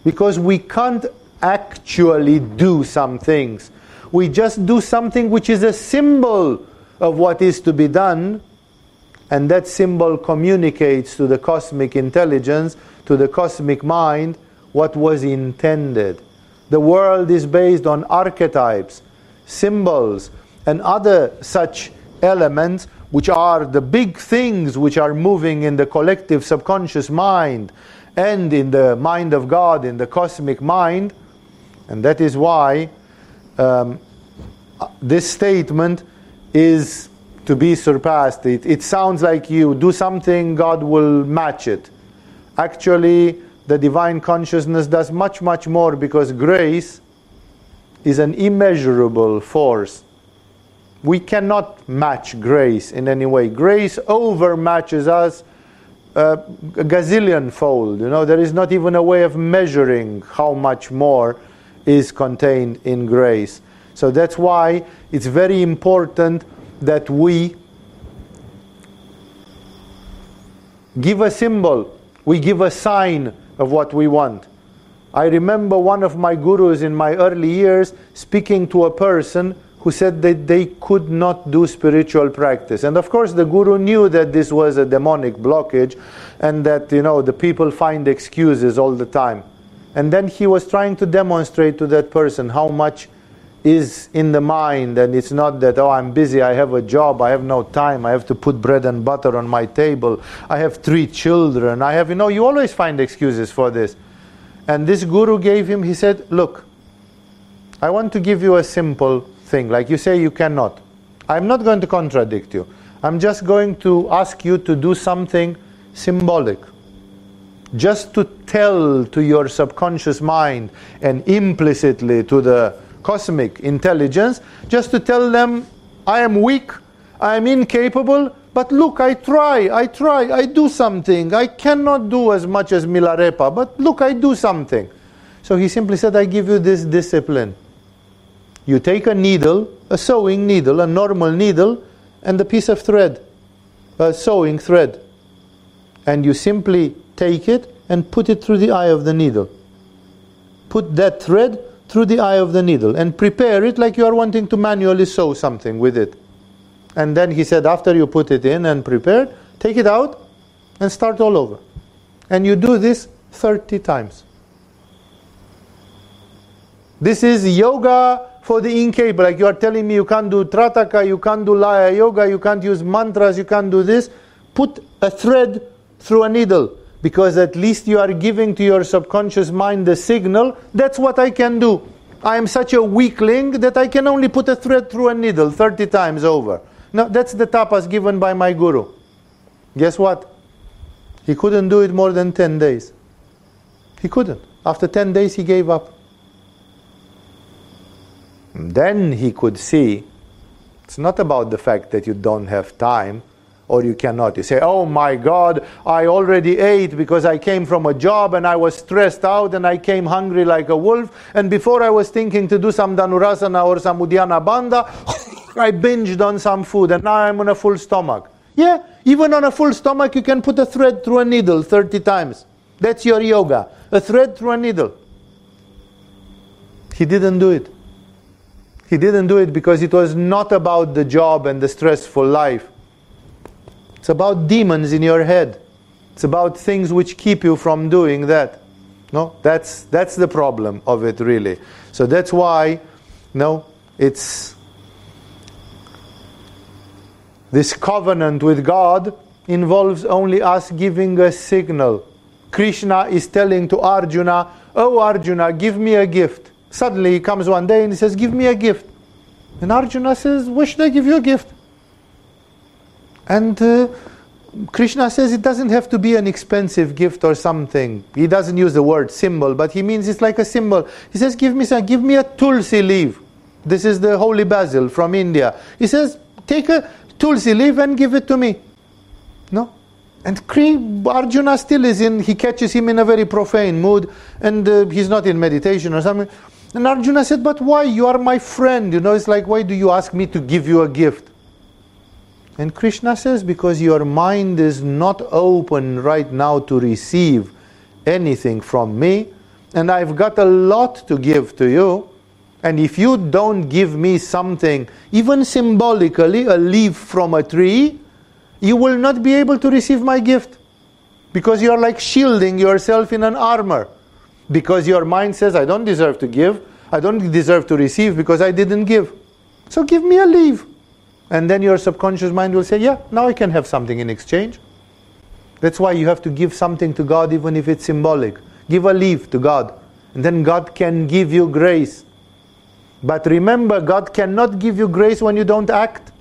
because we can't actually do some things. We just do something which is a symbol of what is to be done, and that symbol communicates to the cosmic intelligence, to the cosmic mind, what was intended. The world is based on archetypes, symbols, and other such elements which are the big things which are moving in the collective subconscious mind and in the mind of God, in the cosmic mind. And that is why um, this statement is to be surpassed. It, it sounds like you do something, God will match it. Actually, the divine consciousness does much, much more because grace is an immeasurable force. We cannot match grace in any way. Grace overmatches us uh, a gazillion fold. You know, there is not even a way of measuring how much more is contained in grace. So that's why it's very important that we give a symbol, we give a sign of what we want. I remember one of my gurus in my early years speaking to a person who said that they could not do spiritual practice. And of course, the guru knew that this was a demonic blockage and that, you know, the people find excuses all the time. And then he was trying to demonstrate to that person how much is in the mind and it's not that oh i'm busy i have a job i have no time i have to put bread and butter on my table i have three children i have you know you always find excuses for this and this guru gave him he said look i want to give you a simple thing like you say you cannot i'm not going to contradict you i'm just going to ask you to do something symbolic just to tell to your subconscious mind and implicitly to the cosmic intelligence just to tell them, I am weak, I am incapable, but look, I try, I try, I do something. I cannot do as much as Milarepa, but look, I do something. So he simply said, I give you this discipline. You take a needle, a sewing needle, a normal needle, and a piece of thread, a sewing thread. And you simply take it and put it through the eye of the needle. Put that thread through the eye of the needle and prepare it like you are wanting to manually sew something with it. And then he said, after you put it in and prepared, take it out and start all over. And you do this 30 times. This is yoga for the incapable. Like you are telling me you can't do trataka, you can't do laya yoga, you can't use mantras, you can't do this. Put a thread through a needle because at least you are giving to your subconscious mind the signal that's what I can do. I am such a weakling that I can only put a thread through a needle 30 times over. Now, that's the tapas given by my guru. Guess what? He couldn't do it more than 10 days. He couldn't. After 10 days, he gave up. Then he could see it's not about the fact that you don't have time or you cannot. You say, Oh my God, I already ate because I came from a job and I was stressed out and I came hungry like a wolf. And before I was thinking to do some Dhanurasana or some Uddiyana Bandha, I binged on some food and now I'm on a full stomach. Yeah, even on a full stomach, you can put a thread through a needle 30 times. That's your yoga. A thread through a needle. He didn't do it. He didn't do it because it was not about the job and the stressful life. It's about demons in your head. It's about things which keep you from doing that. No, that's that's the problem of it really. So that's why, no, it's this covenant with God involves only us giving a signal. Krishna is telling to Arjuna, Oh Arjuna, give me a gift. Suddenly he comes one day and he says, Give me a gift. And Arjuna says, Why should I give you a gift? And uh, Krishna says it doesn't have to be an expensive gift or something. He doesn't use the word symbol, but he means it's like a symbol. He says, Give me some, give me a tulsi leaf. This is the holy basil from India. He says, Take a tulsi leaf and give it to me. No? And Arjuna still is in, he catches him in a very profane mood, and uh, he's not in meditation or something. And Arjuna said, But why? You are my friend. You know, it's like, why do you ask me to give you a gift? And Krishna says, Because your mind is not open right now to receive anything from me, and I've got a lot to give to you. And if you don't give me something, even symbolically, a leaf from a tree, you will not be able to receive my gift. Because you are like shielding yourself in an armor. Because your mind says, I don't deserve to give, I don't deserve to receive because I didn't give. So give me a leave. And then your subconscious mind will say, Yeah, now I can have something in exchange. That's why you have to give something to God, even if it's symbolic. Give a leave to God, and then God can give you grace. But remember, God cannot give you grace when you don't act,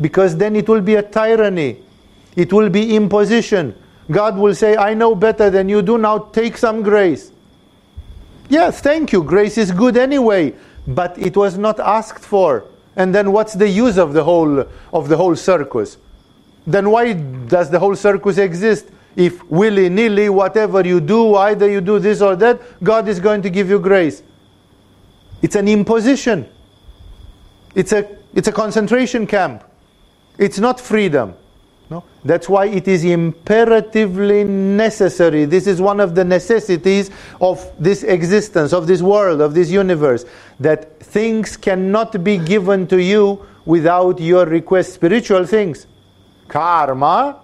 because then it will be a tyranny, it will be imposition. God will say, I know better than you do, now take some grace. Yes, thank you, grace is good anyway, but it was not asked for. And then what's the use of the whole of the whole circus? Then why does the whole circus exist? If willy nilly, whatever you do, either you do this or that, God is going to give you grace. It's an imposition. It's a, it's a concentration camp. It's not freedom. No? That's why it is imperatively necessary. This is one of the necessities of this existence, of this world, of this universe, that things cannot be given to you without your request. Spiritual things. Karma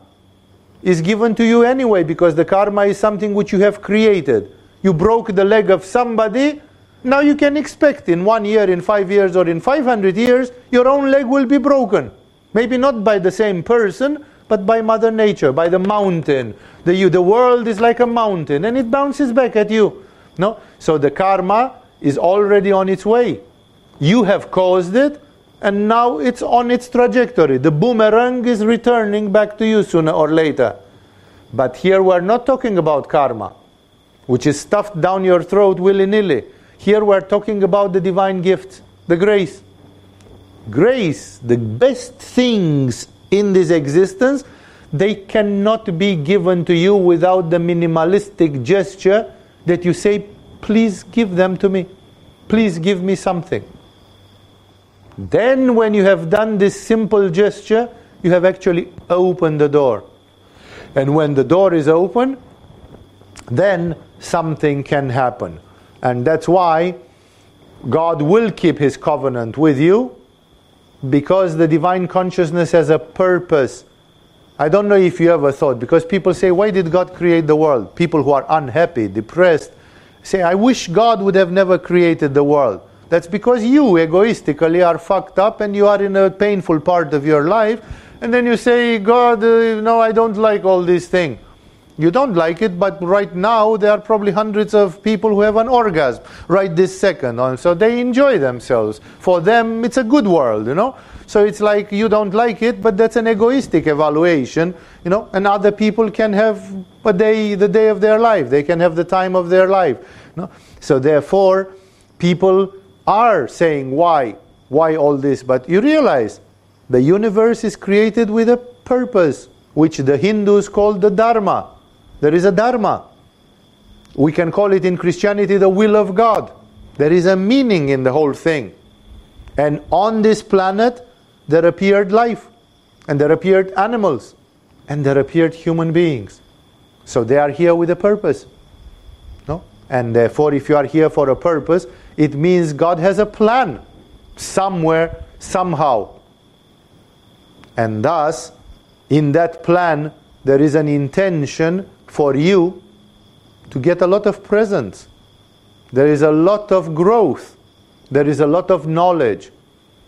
is given to you anyway because the karma is something which you have created. You broke the leg of somebody, now you can expect in one year, in five years, or in 500 years, your own leg will be broken. Maybe not by the same person, but by Mother Nature, by the mountain. The, you, the world is like a mountain and it bounces back at you. No? So the karma is already on its way. You have caused it and now it's on its trajectory. The boomerang is returning back to you sooner or later. But here we're not talking about karma, which is stuffed down your throat willy nilly. Here we're talking about the divine gift, the grace. Grace, the best things in this existence, they cannot be given to you without the minimalistic gesture that you say, please give them to me. Please give me something. Then, when you have done this simple gesture, you have actually opened the door. And when the door is open, then something can happen. And that's why God will keep his covenant with you because the divine consciousness has a purpose. I don't know if you ever thought, because people say, Why did God create the world? People who are unhappy, depressed, say, I wish God would have never created the world. That's because you egoistically are fucked up and you are in a painful part of your life. And then you say, God, uh, no, I don't like all these things. You don't like it, but right now there are probably hundreds of people who have an orgasm right this second. and So they enjoy themselves. For them, it's a good world, you know. So it's like you don't like it, but that's an egoistic evaluation, you know. And other people can have a day, the day of their life. They can have the time of their life. You know? So therefore, people are saying why, why all this. But you realize the universe is created with a purpose, which the Hindus call the Dharma. There is a Dharma. We can call it in Christianity the will of God. There is a meaning in the whole thing. And on this planet, there appeared life, and there appeared animals, and there appeared human beings. So they are here with a purpose. No? And therefore, if you are here for a purpose, it means God has a plan somewhere, somehow. And thus, in that plan, there is an intention for you to get a lot of presents. There is a lot of growth. There is a lot of knowledge.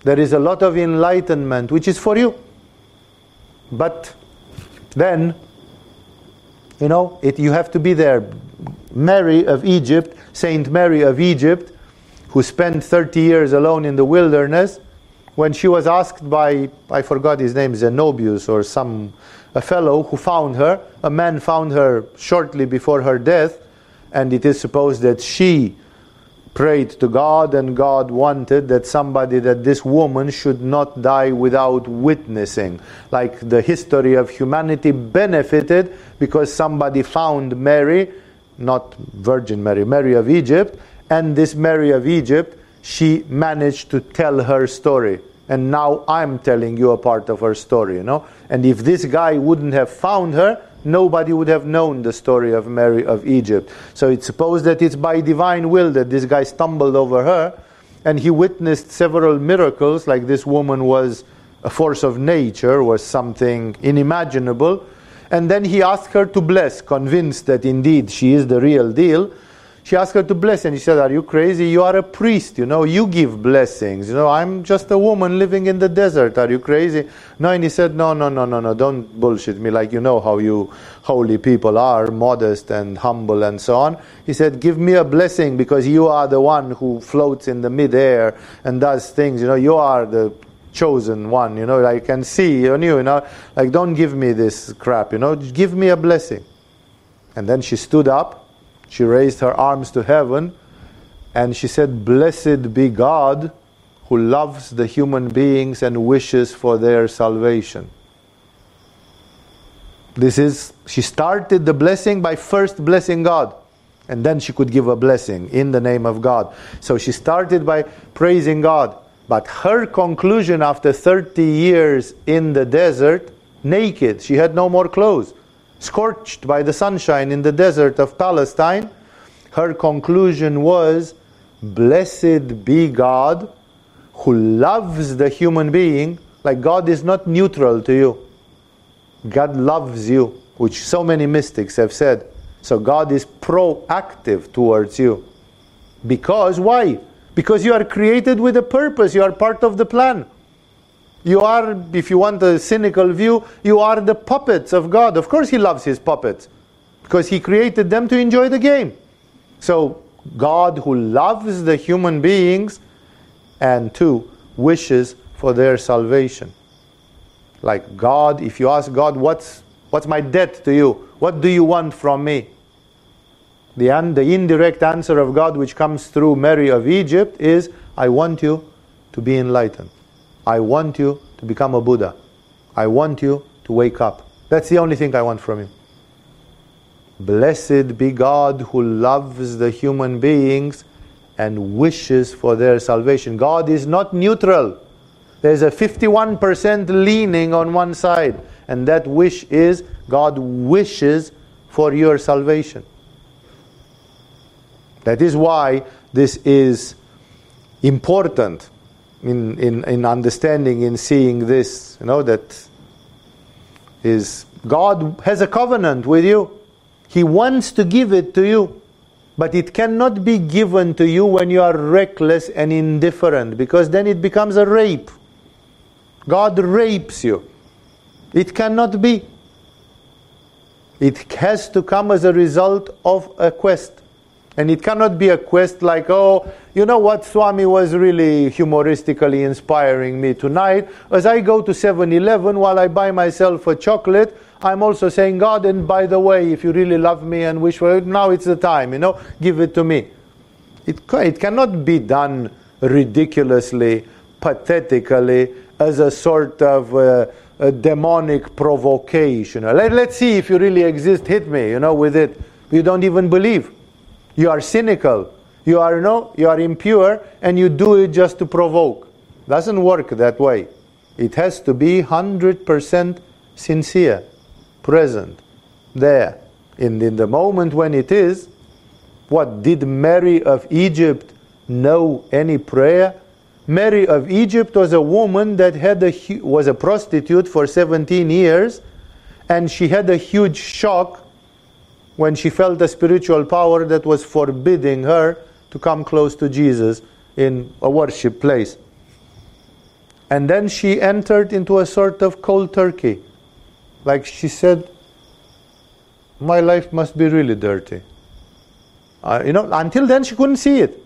There is a lot of enlightenment, which is for you. But then, you know, it, you have to be there. Mary of Egypt, Saint Mary of Egypt, who spent 30 years alone in the wilderness, when she was asked by, I forgot his name, Zenobius or some a fellow who found her, a man found her shortly before her death, and it is supposed that she prayed to God, and God wanted that somebody, that this woman should not die without witnessing. Like the history of humanity benefited because somebody found Mary, not Virgin Mary, Mary of Egypt, and this Mary of Egypt, she managed to tell her story and now I'm telling you a part of her story, you know. And if this guy wouldn't have found her, nobody would have known the story of Mary of Egypt. So it's supposed that it's by divine will that this guy stumbled over her, and he witnessed several miracles, like this woman was a force of nature, was something unimaginable. And then he asked her to bless, convinced that indeed she is the real deal she asked her to bless and she said are you crazy? You are a priest you know. You give blessings you know. I'm just a woman living in the desert. Are you crazy? No and he said no no no no no. Don't bullshit me. Like you know how you holy people are modest and humble and so on. He said give me a blessing because you are the one who floats in the midair and does things you know. You are the chosen one you know. I can see on you you know. Like don't give me this crap you know. Give me a blessing. And then she stood up she raised her arms to heaven and she said, Blessed be God who loves the human beings and wishes for their salvation. This is, she started the blessing by first blessing God. And then she could give a blessing in the name of God. So she started by praising God. But her conclusion after 30 years in the desert, naked, she had no more clothes scorched by the sunshine in the desert of Palestine, her conclusion was Blessed be God who loves the human being. Like God is not neutral to you, God loves you, which so many mystics have said. So God is proactive towards you. Because why? Because you are created with a purpose, you are part of the plan. You are, if you want a cynical view, you are the puppets of God. Of course, He loves His puppets because He created them to enjoy the game. So, God who loves the human beings and two, wishes for their salvation. Like God, if you ask God, what's, what's my debt to you? What do you want from me? The, the indirect answer of God, which comes through Mary of Egypt, is I want you to be enlightened. I want you to become a Buddha. I want you to wake up. That's the only thing I want from you. Blessed be God who loves the human beings and wishes for their salvation. God is not neutral. There's a 51% leaning on one side, and that wish is God wishes for your salvation. That is why this is important in, in, in understanding, in seeing this, you know, that is God has a covenant with you. He wants to give it to you. But it cannot be given to you when you are reckless and indifferent, because then it becomes a rape. God rapes you. It cannot be. It has to come as a result of a quest. And it cannot be a quest like, oh, you know what, Swami was really humoristically inspiring me tonight. As I go to 7 Eleven while I buy myself a chocolate, I'm also saying, God, and by the way, if you really love me and wish for it, now it's the time, you know, give it to me. It, it cannot be done ridiculously, pathetically, as a sort of uh, a demonic provocation. Let, let's see if you really exist, hit me, you know, with it. You don't even believe. You are cynical. You are no, you are impure, and you do it just to provoke. Doesn't work that way. It has to be hundred percent sincere, present, there. And in the moment when it is, what did Mary of Egypt know any prayer? Mary of Egypt was a woman that had a was a prostitute for 17 years, and she had a huge shock when she felt a spiritual power that was forbidding her to come close to Jesus in a worship place. And then she entered into a sort of cold turkey. Like she said, My life must be really dirty. Uh, you know, until then she couldn't see it.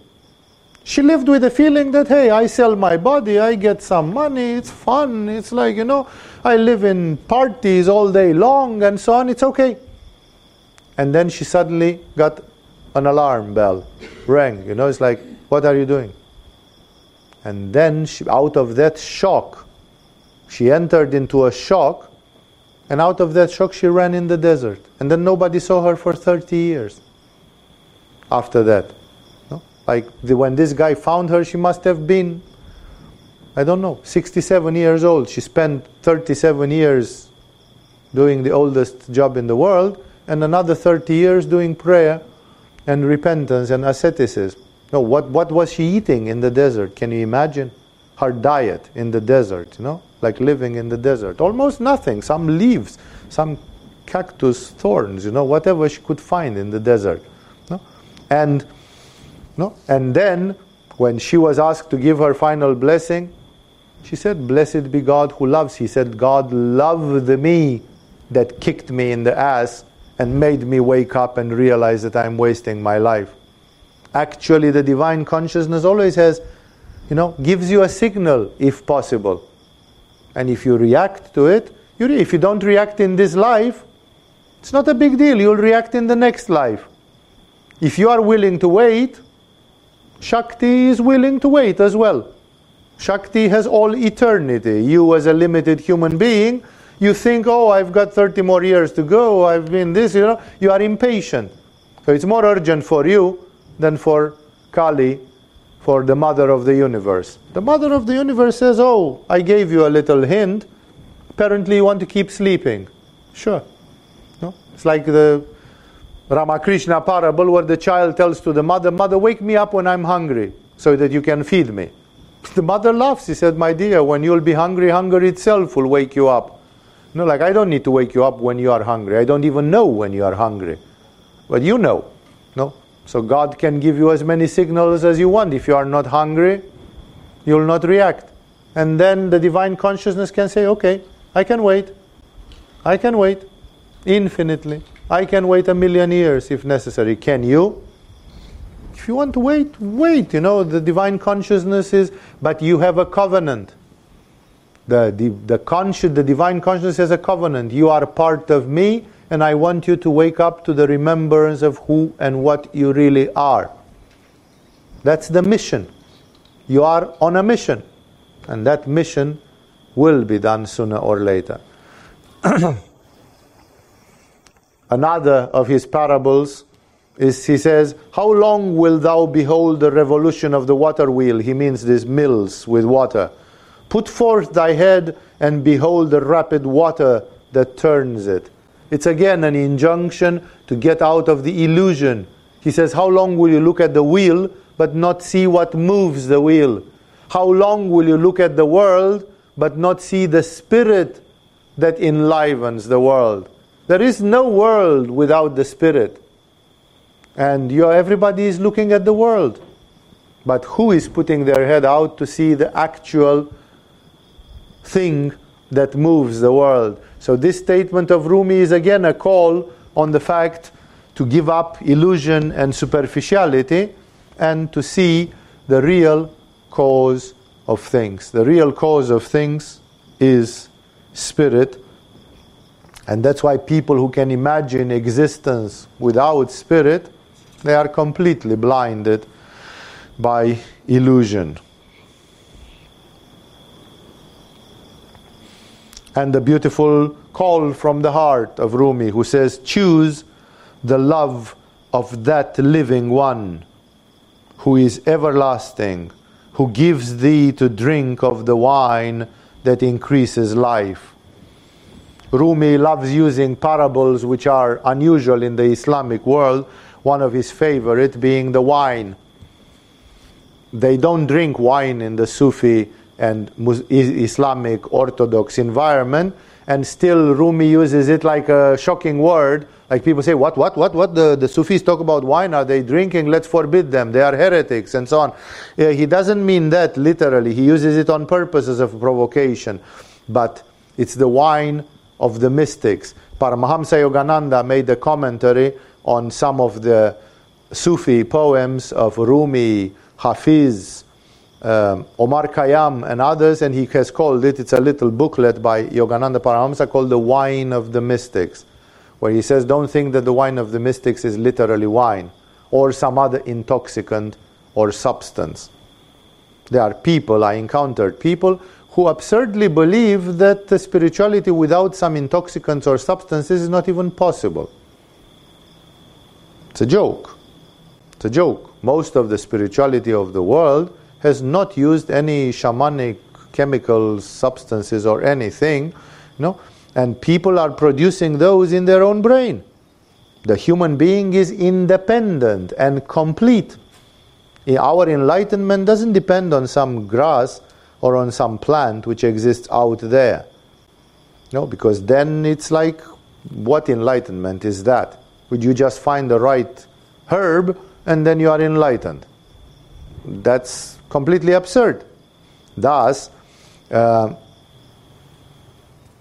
She lived with the feeling that, hey, I sell my body, I get some money, it's fun, it's like, you know, I live in parties all day long and so on, it's okay. And then she suddenly got an alarm bell, rang, you know, it's like, what are you doing? And then she, out of that shock, she entered into a shock, and out of that shock, she ran in the desert. And then nobody saw her for 30 years after that. No? Like the, when this guy found her, she must have been, I don't know, 67 years old. She spent 37 years doing the oldest job in the world, and another 30 years doing prayer and repentance and asceticism. No, what, what was she eating in the desert? Can you imagine? Her diet in the desert, you know, like living in the desert. Almost nothing, some leaves, some cactus thorns, you know, whatever she could find in the desert. No? And, no? and then, when she was asked to give her final blessing, she said, Blessed be God who loves. He said, God loved me that kicked me in the ass and made me wake up and realize that I'm wasting my life. Actually, the divine consciousness always has, you know, gives you a signal if possible. And if you react to it, you re- if you don't react in this life, it's not a big deal. You'll react in the next life. If you are willing to wait, Shakti is willing to wait as well. Shakti has all eternity. You, as a limited human being, you think, oh, I've got 30 more years to go, I've been this, you know, you are impatient. So it's more urgent for you than for Kali, for the mother of the universe. The mother of the universe says, oh, I gave you a little hint. Apparently, you want to keep sleeping. Sure. No? It's like the Ramakrishna parable where the child tells to the mother, Mother, wake me up when I'm hungry so that you can feed me. The mother laughs. He said, My dear, when you'll be hungry, hunger itself will wake you up. No, like I don't need to wake you up when you are hungry. I don't even know when you are hungry. But you know. No? So God can give you as many signals as you want. If you are not hungry, you'll not react. And then the divine consciousness can say, okay, I can wait. I can wait infinitely. I can wait a million years if necessary. Can you? If you want to wait, wait. You know, the divine consciousness is, but you have a covenant. The, the, the, consci- the divine consciousness has a covenant. You are part of me, and I want you to wake up to the remembrance of who and what you really are. That's the mission. You are on a mission, and that mission will be done sooner or later. Another of his parables is he says, How long will thou behold the revolution of the water wheel? He means these mills with water Put forth thy head and behold the rapid water that turns it. It's again an injunction to get out of the illusion. He says, How long will you look at the wheel but not see what moves the wheel? How long will you look at the world but not see the spirit that enlivens the world? There is no world without the spirit. And everybody is looking at the world. But who is putting their head out to see the actual thing that moves the world. So this statement of Rumi is again a call on the fact to give up illusion and superficiality and to see the real cause of things. The real cause of things is spirit. And that's why people who can imagine existence without spirit, they are completely blinded by illusion. And the beautiful call from the heart of Rumi, who says, Choose the love of that living one who is everlasting, who gives thee to drink of the wine that increases life. Rumi loves using parables which are unusual in the Islamic world, one of his favorite being the wine. They don't drink wine in the Sufi and Islamic Orthodox environment, and still Rumi uses it like a shocking word. Like people say, what, what, what, what? The, the Sufis talk about wine. Are they drinking? Let's forbid them. They are heretics and so on. Yeah, he doesn't mean that literally. He uses it on purposes of provocation. But it's the wine of the mystics. Paramahamsa Yogananda made a commentary on some of the Sufi poems of Rumi, Hafiz, um, Omar Khayyam and others, and he has called it, it's a little booklet by Yogananda Paramahamsa called The Wine of the Mystics, where he says, Don't think that the wine of the mystics is literally wine or some other intoxicant or substance. There are people, I encountered people who absurdly believe that the spirituality without some intoxicants or substances is not even possible. It's a joke. It's a joke. Most of the spirituality of the world has not used any shamanic chemical substances or anything, you know, and people are producing those in their own brain. The human being is independent and complete. Our enlightenment doesn't depend on some grass or on some plant which exists out there. No, because then it's like, what enlightenment is that? Would you just find the right herb and then you are enlightened? That's completely absurd. Thus, uh,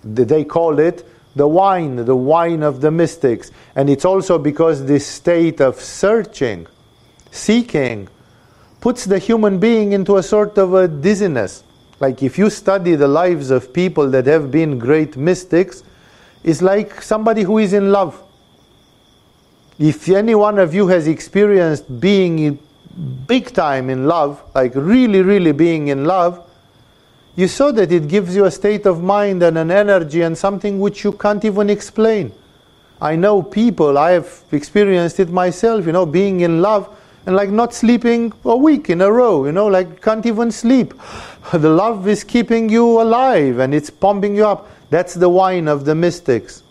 they call it the wine, the wine of the mystics. And it's also because this state of searching, seeking, puts the human being into a sort of a dizziness. Like if you study the lives of people that have been great mystics, it's like somebody who is in love. If any one of you has experienced being big time in love, like really, really being in love, you saw that it gives you a state of mind and an energy and something which you can't even explain. I know people, I have experienced it myself, you know, being in love and like not sleeping a week in a row, you know, like can't even sleep. The love is keeping you alive and it's pumping you up. That's the wine of the mystics.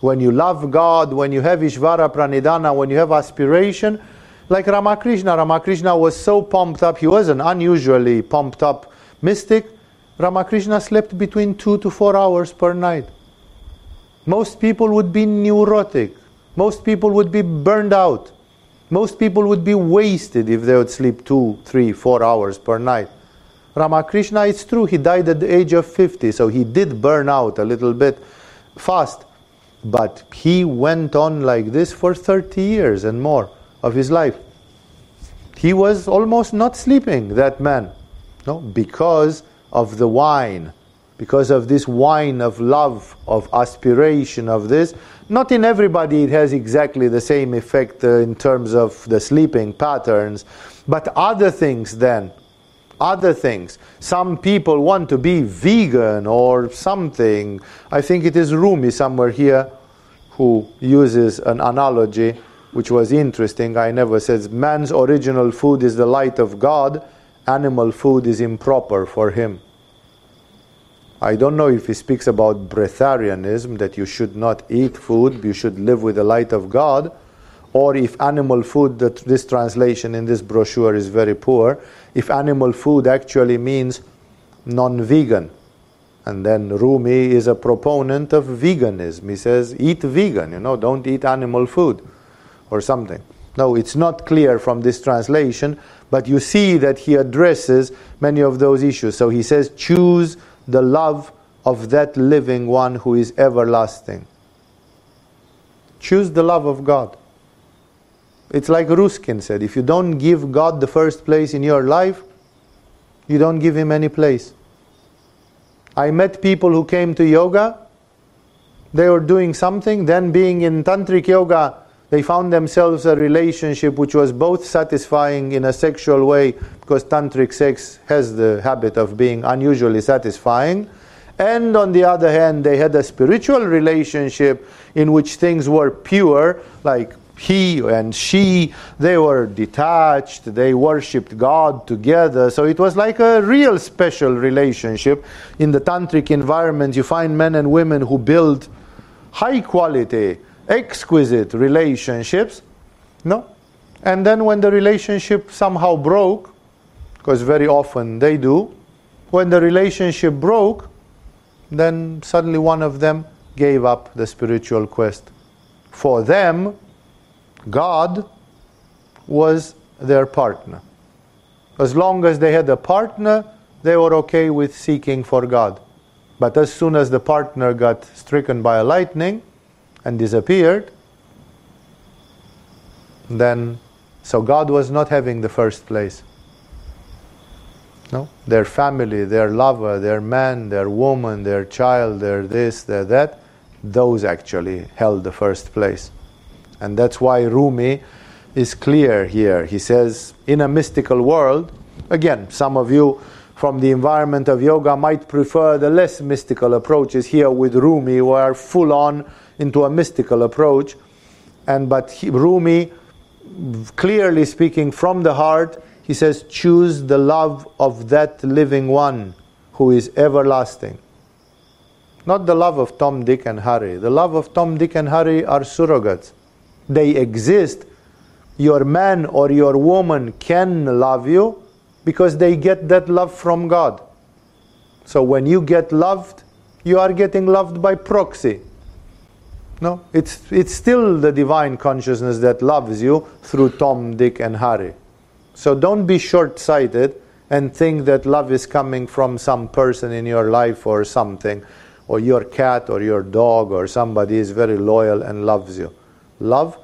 When you love God, when you have Ishvara Pranidhana, when you have aspiration, like Ramakrishna. Ramakrishna was so pumped up, he was an unusually pumped up mystic. Ramakrishna slept between two to four hours per night. Most people would be neurotic. Most people would be burned out. Most people would be wasted if they would sleep two, three, four hours per night. Ramakrishna, it's true, he died at the age of 50, so he did burn out a little bit fast. But he went on like this for 30 years and more of his life. He was almost not sleeping, that man, no, because of the wine, because of this wine of love, of aspiration, of this. Not in everybody it has exactly the same effect uh, in terms of the sleeping patterns, but other things then. Other things. Some people want to be vegan or something. I think it is Rumi somewhere here who uses an analogy which was interesting. I never said man's original food is the light of God, animal food is improper for him. I don't know if he speaks about breatharianism, that you should not eat food, you should live with the light of God, or if animal food, that this translation in this brochure is very poor, if animal food actually means non vegan. And then Rumi is a proponent of veganism. He says, eat vegan, you know, don't eat animal food or something. No, it's not clear from this translation, but you see that he addresses many of those issues. So he says, choose the love of that living one who is everlasting. Choose the love of God. It's like Ruskin said if you don't give God the first place in your life, you don't give Him any place. I met people who came to yoga, they were doing something, then being in tantric yoga, they found themselves a relationship which was both satisfying in a sexual way, because tantric sex has the habit of being unusually satisfying. And on the other hand, they had a spiritual relationship in which things were pure, like he and she, they were detached, they worshipped God together. So it was like a real special relationship. In the tantric environment, you find men and women who build high quality, exquisite relationships. No? And then when the relationship somehow broke, because very often they do, when the relationship broke, then suddenly one of them gave up the spiritual quest. For them, God was their partner. As long as they had a partner, they were okay with seeking for God. But as soon as the partner got stricken by a lightning and disappeared, then so God was not having the first place. No? Their family, their lover, their man, their woman, their child, their this, their that, those actually held the first place. And that's why Rumi is clear here. He says, in a mystical world, again, some of you from the environment of yoga might prefer the less mystical approaches. Here with Rumi, we are full on into a mystical approach. And but he, Rumi, clearly speaking from the heart, he says, choose the love of that living one who is everlasting. Not the love of Tom, Dick, and Harry. The love of Tom, Dick, and Harry are surrogates they exist, your man or your woman can love you because they get that love from God. So when you get loved, you are getting loved by proxy. No, it's, it's still the divine consciousness that loves you through Tom, Dick, and Harry. So don't be short sighted and think that love is coming from some person in your life or something, or your cat or your dog or somebody is very loyal and loves you. Love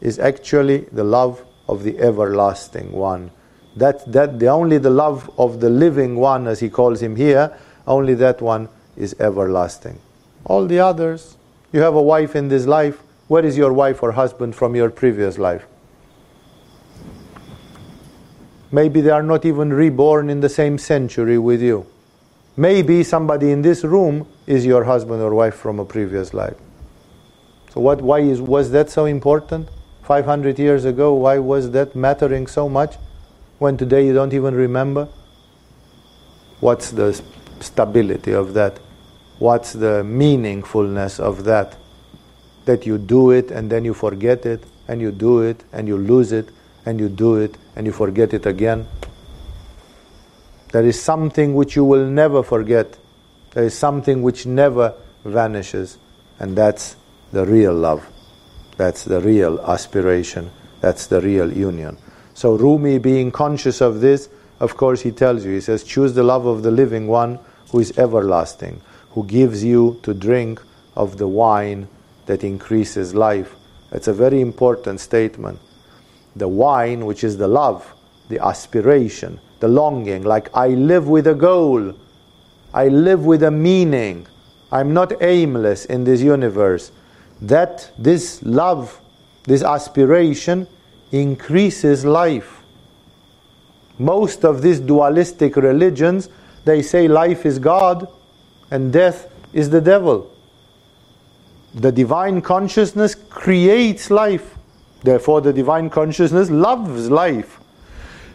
is actually the love of the everlasting one. That, that the only the love of the living one, as he calls him here, only that one is everlasting. All the others, you have a wife in this life. Where is your wife or husband from your previous life? Maybe they are not even reborn in the same century with you. Maybe somebody in this room is your husband or wife from a previous life. So what why is was that so important? 500 years ago, why was that mattering so much when today you don't even remember? What's the stability of that? What's the meaningfulness of that? That you do it and then you forget it, and you do it and you lose it, and you do it and you forget it again. There is something which you will never forget. There is something which never vanishes, and that's the real love. That's the real aspiration. That's the real union. So Rumi, being conscious of this, of course, he tells you, he says, choose the love of the living one who is everlasting, who gives you to drink of the wine that increases life. It's a very important statement. The wine, which is the love, the aspiration, the longing, like I live with a goal, I live with a meaning. I'm not aimless in this universe that this love, this aspiration increases life. Most of these dualistic religions, they say life is God and death is the devil. The divine consciousness creates life. Therefore, the divine consciousness loves life,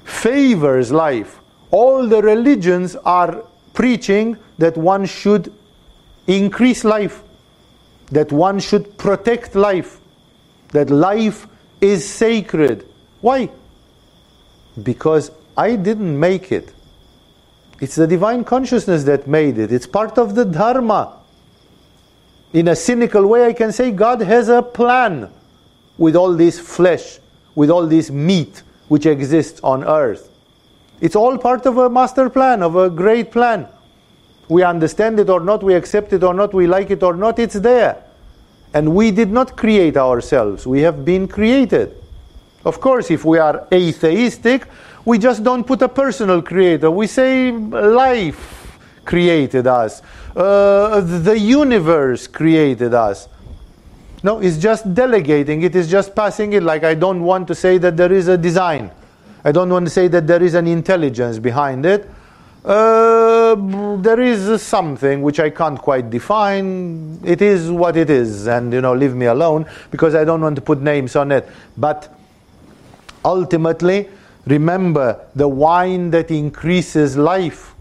favors life. All the religions are preaching that one should increase life that one should protect life, that life is sacred. Why? Because I didn't make it. It's the divine consciousness that made it. It's part of the Dharma. In a cynical way, I can say God has a plan with all this flesh, with all this meat which exists on earth. It's all part of a master plan, of a great plan. We understand it or not, we accept it or not, we like it or not, it's there. And we did not create ourselves, we have been created. Of course, if we are atheistic, we just don't put a personal creator. We say life created us, uh, the universe created us. No, it's just delegating it, is just passing it. Like I don't want to say that there is a design. I don't want to say that there is an intelligence behind it. Uh, there is something which I can't quite define. It is what it is, and you know, leave me alone because I don't want to put names on it. But ultimately, remember the wine that increases life.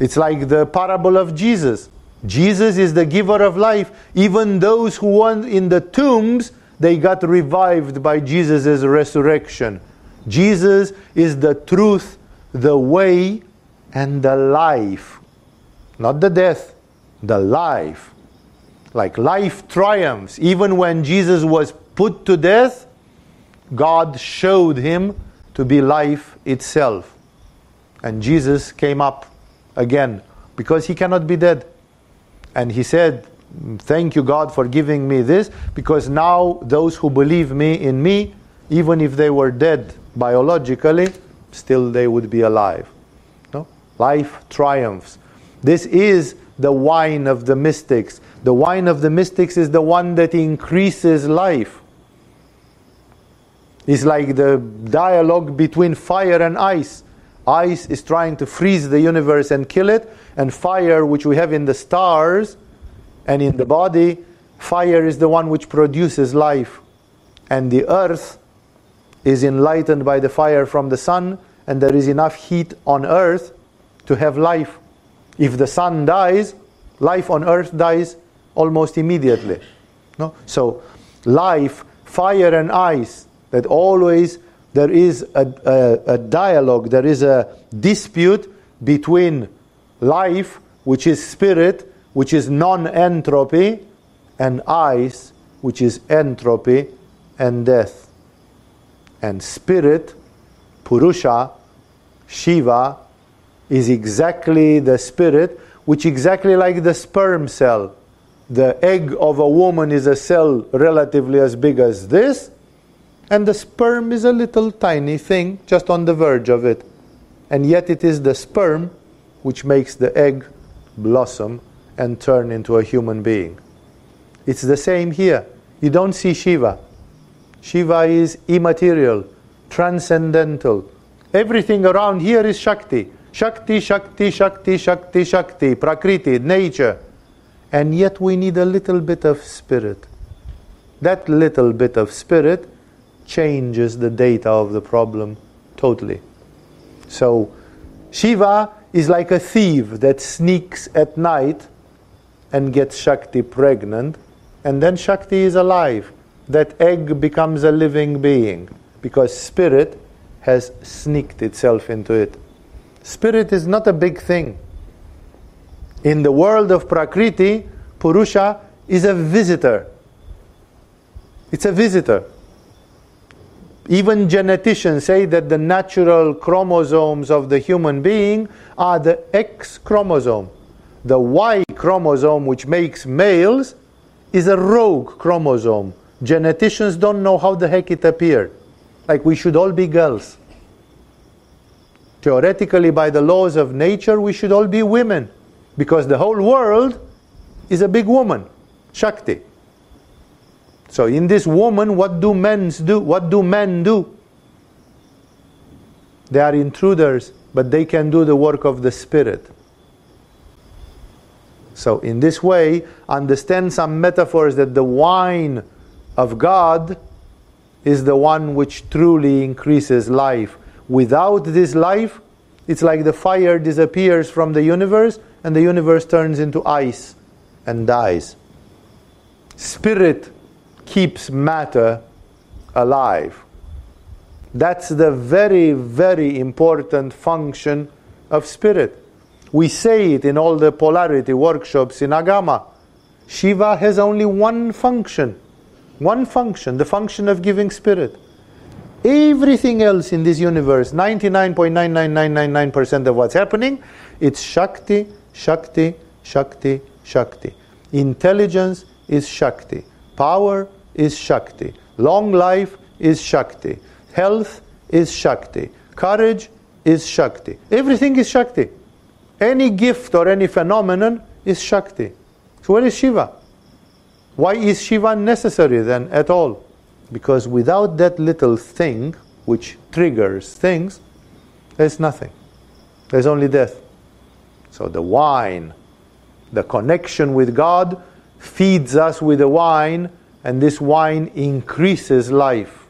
It's like the parable of Jesus. Jesus is the giver of life. Even those who were in the tombs, they got revived by Jesus' resurrection. Jesus is the truth, the way, and the life. Not the death, the life. Like life triumphs. Even when Jesus was put to death, God showed him to be life itself. And Jesus came up again because he cannot be dead. And he said, Thank you, God, for giving me this, because now those who believe me in me, even if they were dead biologically, still they would be alive. No? Life triumphs. This is the wine of the mystics. The wine of the mystics is the one that increases life. It's like the dialogue between fire and ice. Ice is trying to freeze the universe and kill it, and fire, which we have in the stars and in the body, fire is the one which produces life. And the earth is enlightened by the fire from the sun, and there is enough heat on earth to have life. If the sun dies, life on earth dies almost immediately. No? So, life, fire, and ice, that always there is a, a, a dialogue, there is a dispute between life, which is spirit, which is non entropy, and ice, which is entropy and death. And spirit, Purusha, Shiva, is exactly the spirit, which exactly like the sperm cell. The egg of a woman is a cell relatively as big as this, and the sperm is a little tiny thing just on the verge of it. And yet it is the sperm which makes the egg blossom and turn into a human being. It's the same here. You don't see Shiva. Shiva is immaterial, transcendental. Everything around here is Shakti. Shakti, Shakti, Shakti, Shakti, Shakti, Prakriti, nature. And yet we need a little bit of spirit. That little bit of spirit changes the data of the problem totally. So, Shiva is like a thief that sneaks at night and gets Shakti pregnant, and then Shakti is alive. That egg becomes a living being because spirit has sneaked itself into it. Spirit is not a big thing. In the world of Prakriti, Purusha is a visitor. It's a visitor. Even geneticians say that the natural chromosomes of the human being are the X chromosome the Y chromosome, which makes males, is a rogue chromosome. Geneticians don't know how the heck it appeared. Like we should all be girls. Theoretically, by the laws of nature, we should all be women. Because the whole world is a big woman, Shakti. So in this woman, what do men do? What do men do? They are intruders, but they can do the work of the spirit. So, in this way, understand some metaphors that the wine of God is the one which truly increases life. Without this life, it's like the fire disappears from the universe and the universe turns into ice and dies. Spirit keeps matter alive. That's the very, very important function of spirit. We say it in all the polarity workshops in Agama. Shiva has only one function. One function, the function of giving spirit. Everything else in this universe, 99.99999% of what's happening, it's Shakti, Shakti, Shakti, Shakti. Intelligence is Shakti. Power is Shakti. Long life is Shakti. Health is Shakti. Courage is Shakti. Everything is Shakti. Any gift or any phenomenon is Shakti. So where is Shiva? Why is Shiva necessary then at all? Because without that little thing which triggers things, there's nothing. There's only death. So the wine, the connection with God, feeds us with the wine, and this wine increases life.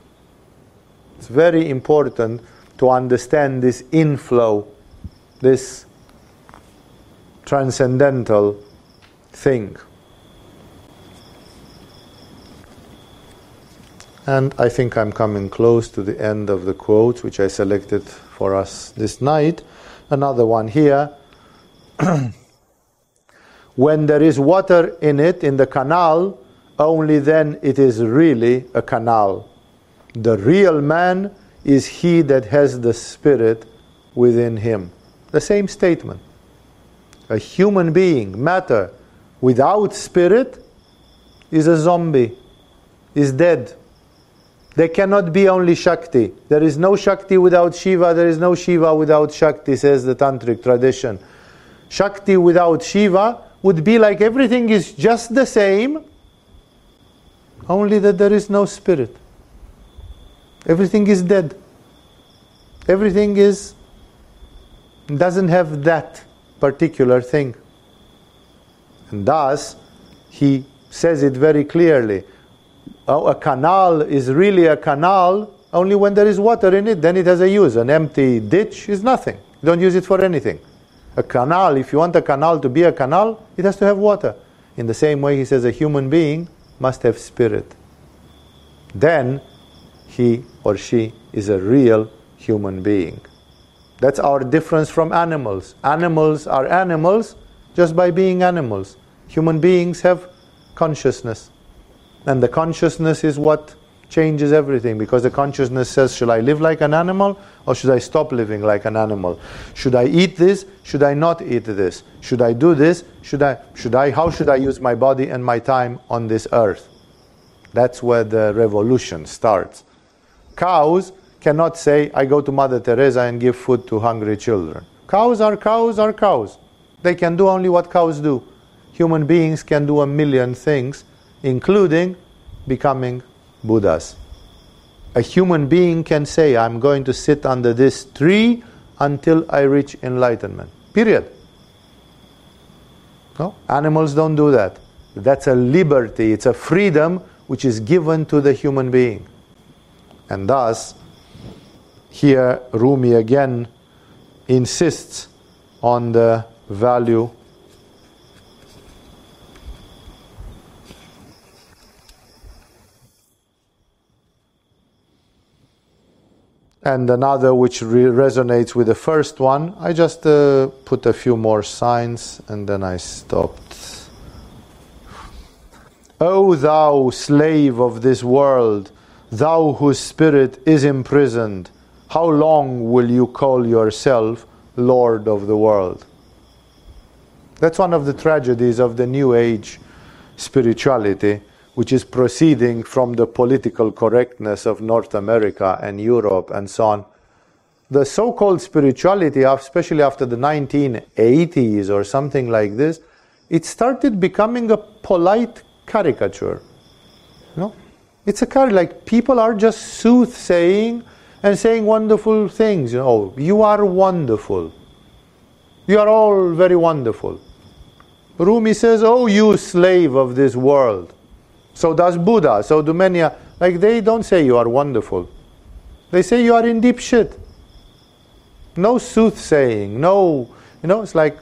It's very important to understand this inflow, this transcendental thing. And I think I'm coming close to the end of the quotes which I selected for us this night. Another one here. when there is water in it, in the canal, only then it is really a canal. The real man is he that has the spirit within him. The same statement. A human being, matter, without spirit is a zombie, is dead. There cannot be only Shakti. There is no Shakti without Shiva, there is no Shiva without Shakti, says the Tantric tradition. Shakti without Shiva would be like everything is just the same, only that there is no spirit. Everything is dead. Everything is doesn't have that particular thing. And thus, he says it very clearly oh, a canal is really a canal only when there is water in it, then it has a use. An empty ditch is nothing. You don't use it for anything. A canal, if you want a canal to be a canal, it has to have water. In the same way, he says a human being must have spirit. Then he or she is a real human being. That's our difference from animals. Animals are animals just by being animals. Human beings have consciousness. And the consciousness is what changes everything because the consciousness says, Should I live like an animal or should I stop living like an animal? Should I eat this? Should I not eat this? Should I do this? Should I, should I, how should I use my body and my time on this earth? That's where the revolution starts. Cows cannot say, I go to Mother Teresa and give food to hungry children. Cows are cows are cows. They can do only what cows do. Human beings can do a million things including becoming Buddhas. A human being can say, I'm going to sit under this tree until I reach enlightenment. Period. No? Animals don't do that. That's a liberty, it's a freedom which is given to the human being. And thus, here Rumi again insists on the value and another which re- resonates with the first one. I just uh, put a few more signs and then I stopped. O thou slave of this world, thou whose spirit is imprisoned, how long will you call yourself Lord of the world? That's one of the tragedies of the New Age spirituality which is proceeding from the political correctness of North America and Europe and so on. The so called spirituality, especially after the 1980s or something like this, it started becoming a polite caricature. You know? It's a caricature, like people are just soothsaying and saying wonderful things. You know, you are wonderful. You are all very wonderful. Rumi says, Oh, you slave of this world. So does Buddha. So do many. Like they don't say you are wonderful. They say you are in deep shit. No soothsaying. No, you know, it's like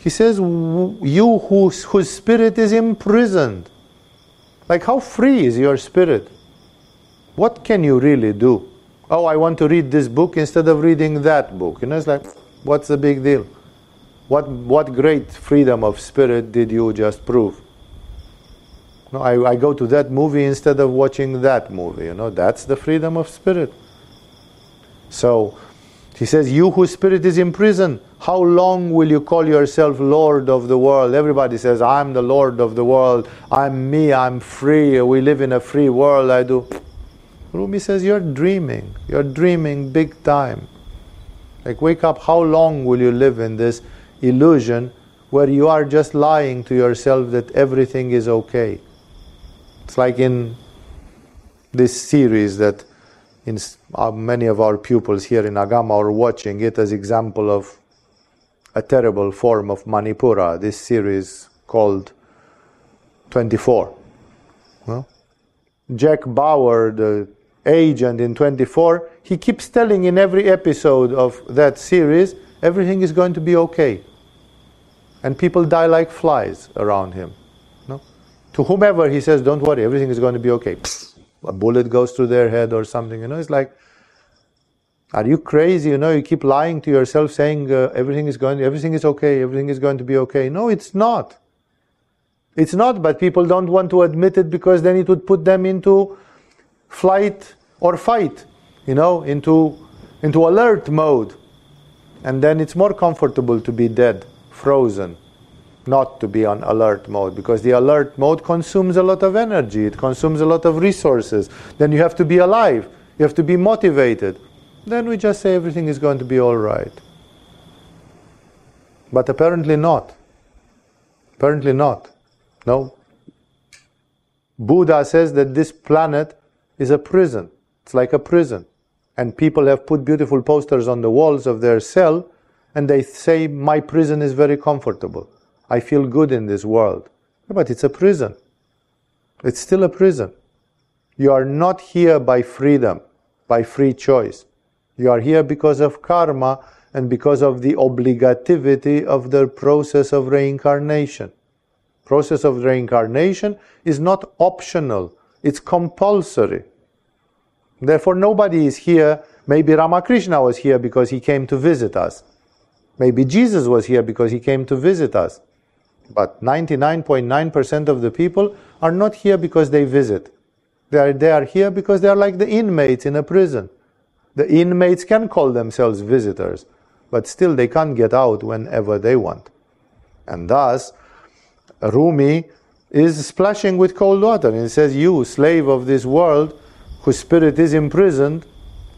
he says, you whose, whose spirit is imprisoned. Like, how free is your spirit? What can you really do? Oh, I want to read this book instead of reading that book. You know, it's like, what's the big deal? What, what great freedom of spirit did you just prove? No, I, I go to that movie instead of watching that movie. You know, that's the freedom of spirit. So He says, You whose spirit is in prison, how long will you call yourself Lord of the world? Everybody says, I'm the Lord of the world. I'm me. I'm free. We live in a free world. I do. Rumi says, You're dreaming. You're dreaming big time. Like, wake up. How long will you live in this illusion where you are just lying to yourself that everything is okay? It's like in this series that in uh, many of our pupils here in Agama are watching it as example of a terrible form of Manipura, this series called 24. Well, Jack Bauer, the agent in 24, he keeps telling in every episode of that series, everything is going to be okay. And people die like flies around him. To whomever he says, don't worry, everything is going to be okay. Psst, a bullet goes through their head or something. You know, it's like, are you crazy? You know, you keep lying to yourself, saying uh, everything is going, everything is okay, everything is going to be okay. No, it's not. It's not, but people don't want to admit it because then it would put them into flight or fight, you know, into, into alert mode. And then it's more comfortable to be dead, frozen, not to be on alert mode because the alert mode consumes a lot of energy, it consumes a lot of resources. Then you have to be alive, you have to be motivated. Then we just say everything is going to be all right. But apparently not. Apparently not. No. Buddha says that this planet is a prison. It's like a prison. And people have put beautiful posters on the walls of their cell and they say, My prison is very comfortable. I feel good in this world. But it's a prison. It's still a prison. You are not here by freedom, by free choice. You are here because of karma and because of the obligativity of the process of reincarnation. Process of reincarnation is not optional, it's compulsory. Therefore, nobody is here. Maybe Ramakrishna was here because he came to visit us. Maybe Jesus was here because he came to visit us. But 99.9% of the people are not here because they visit. They are, they are here because they are like the inmates in a prison. The inmates can call themselves visitors, but still they can't get out whenever they want. And thus, Rumi is splashing with cold water. And he says, You, slave of this world, whose spirit is imprisoned,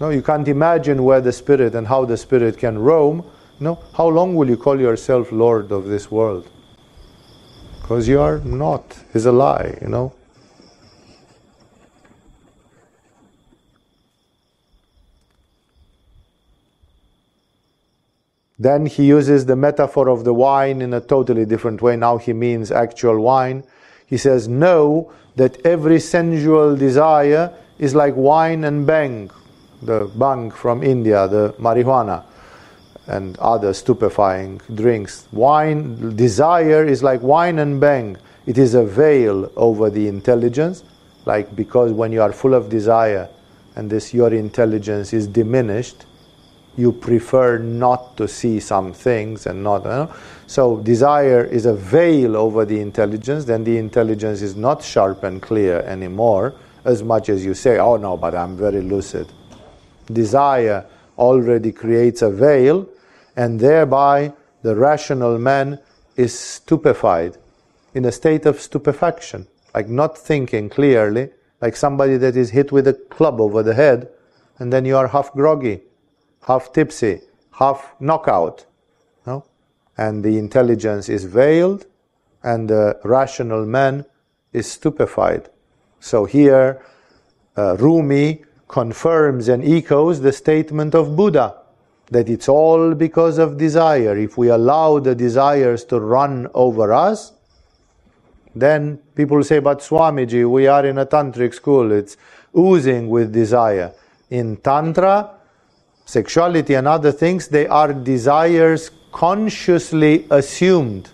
no, you can't imagine where the spirit and how the spirit can roam. No, how long will you call yourself Lord of this world? Because you are not, is a lie, you know. Then he uses the metaphor of the wine in a totally different way. Now he means actual wine. He says, Know that every sensual desire is like wine and bang, the bang from India, the marijuana, and other stupefying drinks. Wine, desire is like wine and bang. It is a veil over the intelligence, like because when you are full of desire and this your intelligence is diminished, you prefer not to see some things and not. You know? So, desire is a veil over the intelligence, then the intelligence is not sharp and clear anymore, as much as you say, oh no, but I'm very lucid. Desire already creates a veil, and thereby the rational man is stupefied, in a state of stupefaction, like not thinking clearly, like somebody that is hit with a club over the head, and then you are half groggy half tipsy, half knockout. No? And the intelligence is veiled, and the rational man is stupefied. So here, uh, Rumi confirms and echoes the statement of Buddha that it's all because of desire. If we allow the desires to run over us, then people say, but Swamiji, we are in a tantric school, it's oozing with desire. In Tantra, sexuality and other things, they are desires consciously assumed.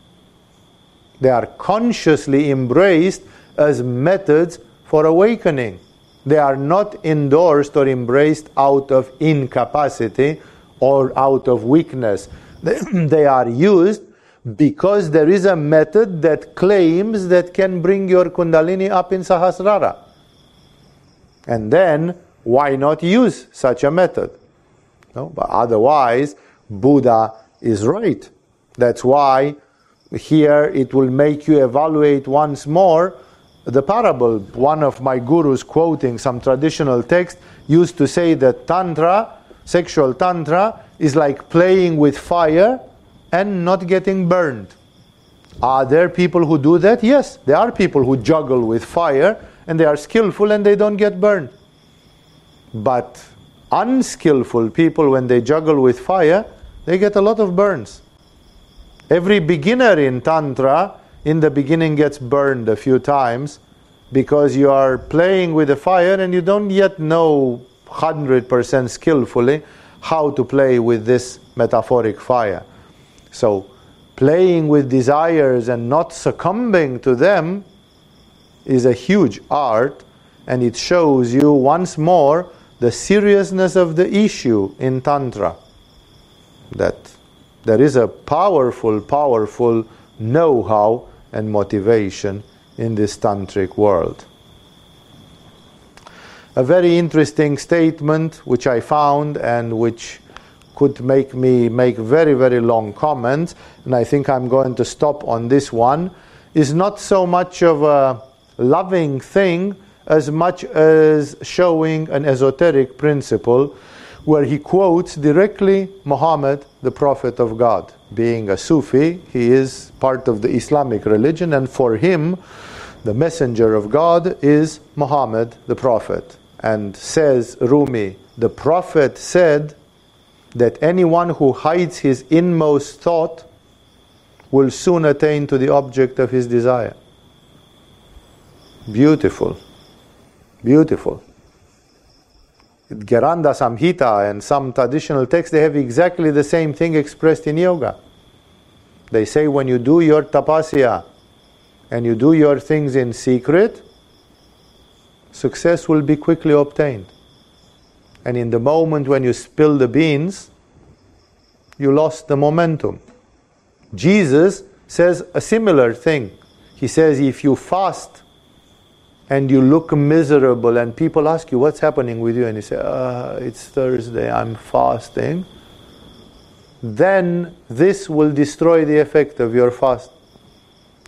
They are consciously embraced as methods for awakening. They are not endorsed or embraced out of incapacity or out of weakness. They are used because there is a method that claims that can bring your Kundalini up in Sahasrara. And then, why not use such a method? No? But otherwise, Buddha is right. That's why here it will make you evaluate once more the parable. One of my gurus, quoting some traditional text, used to say that Tantra, sexual Tantra, is like playing with fire and not getting burned. Are there people who do that? Yes, there are people who juggle with fire and they are skillful and they don't get burned. But unskillful people, when they juggle with fire, they get a lot of burns. Every beginner in Tantra, in the beginning, gets burned a few times because you are playing with the fire and you don't yet know 100% skillfully how to play with this metaphoric fire. So, playing with desires and not succumbing to them is a huge art, and it shows you once more the seriousness of the issue in Tantra. That there is a powerful, powerful know how and motivation in this tantric world. A very interesting statement which I found and which could make me make very, very long comments, and I think I'm going to stop on this one, is not so much of a loving thing as much as showing an esoteric principle where he quotes directly Muhammad, the Prophet of God. Being a Sufi, he is part of the Islamic religion, and for him, the messenger of God is Muhammad, the Prophet. And says Rumi, the Prophet said that anyone who hides his inmost thought will soon attain to the object of his desire. Beautiful. Beautiful. Gheranda Samhita and some traditional texts, they have exactly the same thing expressed in yoga. They say when you do your tapasya and you do your things in secret, success will be quickly obtained. And in the moment when you spill the beans, you lost the momentum. Jesus says a similar thing. He says, if you fast and you look miserable and people ask you what's happening with you? And you say uh, it's thursday i'm fasting. Then this will destroy the effect of your fast.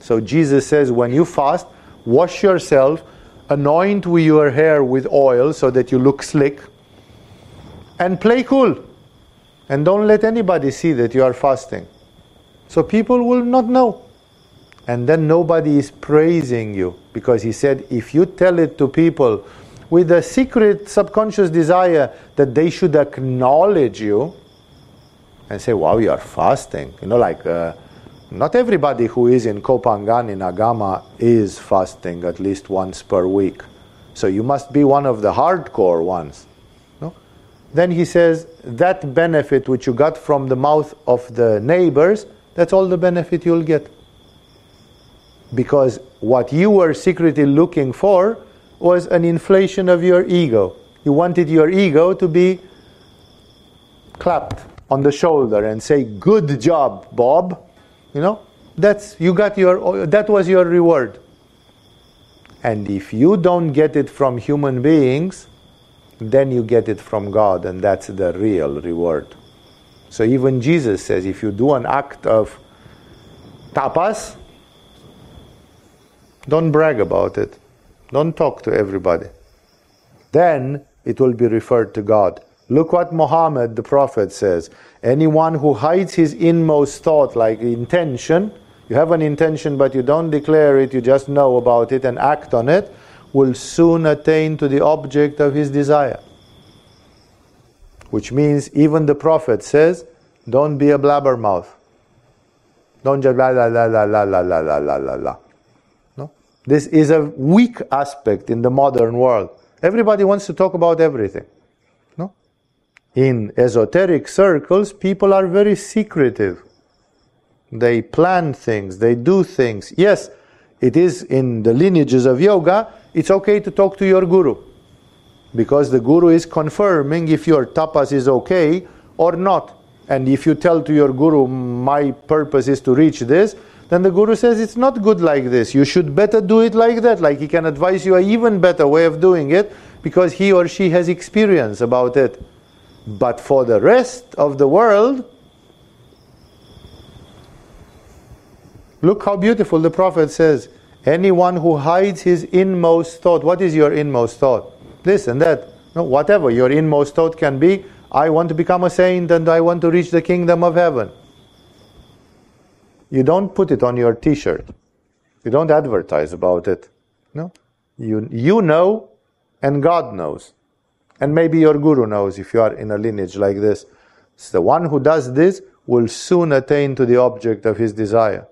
So jesus says when you fast wash yourself anoint your hair with oil so that you look slick and play cool. And don't let anybody see that you are fasting. So people will not know and then nobody is praising you because he said if you tell it to people with a secret subconscious desire that they should acknowledge you and say wow you are fasting. You know like uh, not everybody who is in Koh Phangan in Agama is fasting at least once per week. So you must be one of the hardcore ones no? then he says that benefit which you got from the mouth of the neighbors that's all the benefit you'll get because what you were secretly looking for was an inflation of your ego. You wanted your ego to be clapped on the shoulder and say, "Good job, Bob." You know, that's you got your that was your reward. And if you don't get it from human beings, then you get it from God, and that's the real reward. So even Jesus says, if you do an act of tapas, don't brag about it. Don't talk to everybody. Then it will be referred to God. Look what Muhammad the Prophet says. Anyone who hides his inmost thought, like intention, you have an intention but you don't declare it, you just know about it and act on it, will soon attain to the object of his desire. Which means even the Prophet says, don't be a blabbermouth. Don't just la la la la la la la la la la. This is a weak aspect in the modern world. Everybody wants to talk about everything. No? In esoteric circles, people are very secretive. They plan things, they do things. Yes, it is in the lineages of yoga, it's okay to talk to your guru. Because the guru is confirming if your tapas is okay or not. And if you tell to your guru, my purpose is to reach this, then the Guru says it's not good like this. You should better do it like that. Like he can advise you an even better way of doing it because he or she has experience about it. But for the rest of the world, look how beautiful the Prophet says. Anyone who hides his inmost thought, what is your inmost thought? This and that. No, whatever your inmost thought can be, I want to become a saint and I want to reach the kingdom of heaven. You don't put it on your t shirt. You don't advertise about it. No? You, you know, and God knows. And maybe your guru knows if you are in a lineage like this. So the one who does this will soon attain to the object of his desire.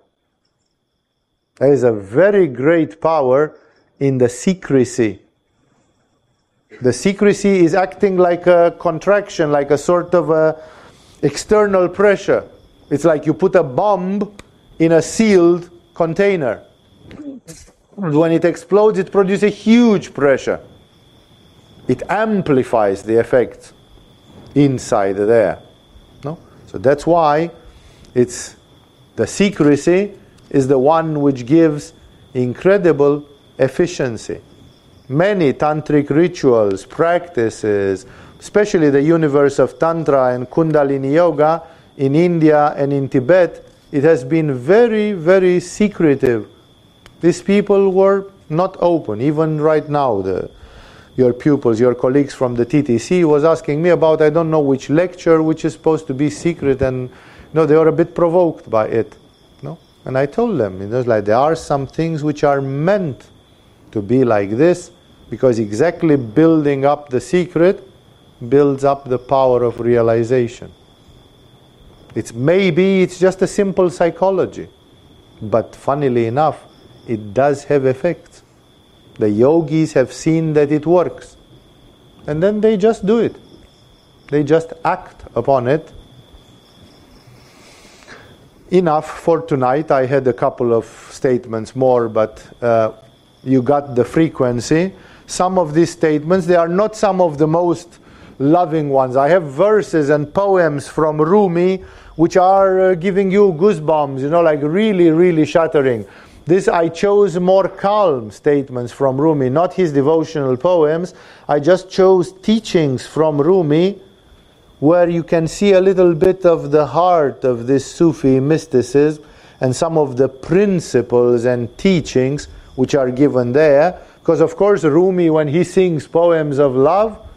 There is a very great power in the secrecy. The secrecy is acting like a contraction, like a sort of a external pressure. It's like you put a bomb in a sealed container. When it explodes, it produces a huge pressure. It amplifies the effect inside there. No? So that's why it's the secrecy is the one which gives incredible efficiency. Many tantric rituals, practices, especially the universe of Tantra and Kundalini Yoga in India and in Tibet, it has been very, very secretive. These people were not open. Even right now, the, your pupils, your colleagues from the TTC was asking me about I don't know which lecture which is supposed to be secret, and you know they were a bit provoked by it. No, and I told them, you know, like there are some things which are meant to be like this, because exactly building up the secret builds up the power of realization. It's maybe it's just a simple psychology, but funnily enough, it does have effects. The yogis have seen that it works, and then they just do it. They just act upon it. Enough for tonight. I had a couple of statements more, but uh, you got the frequency. Some of these statements, they are not some of the most loving ones. I have verses and poems from Rumi which are uh, giving you goosebumps, you know, like really, really shattering. This I chose more calm statements from Rumi, not his devotional poems. I just chose teachings from Rumi where you can see a little bit of the heart of this Sufi mysticism and some of the principles and teachings which are given there. Because, of course, Rumi, when he sings poems of love,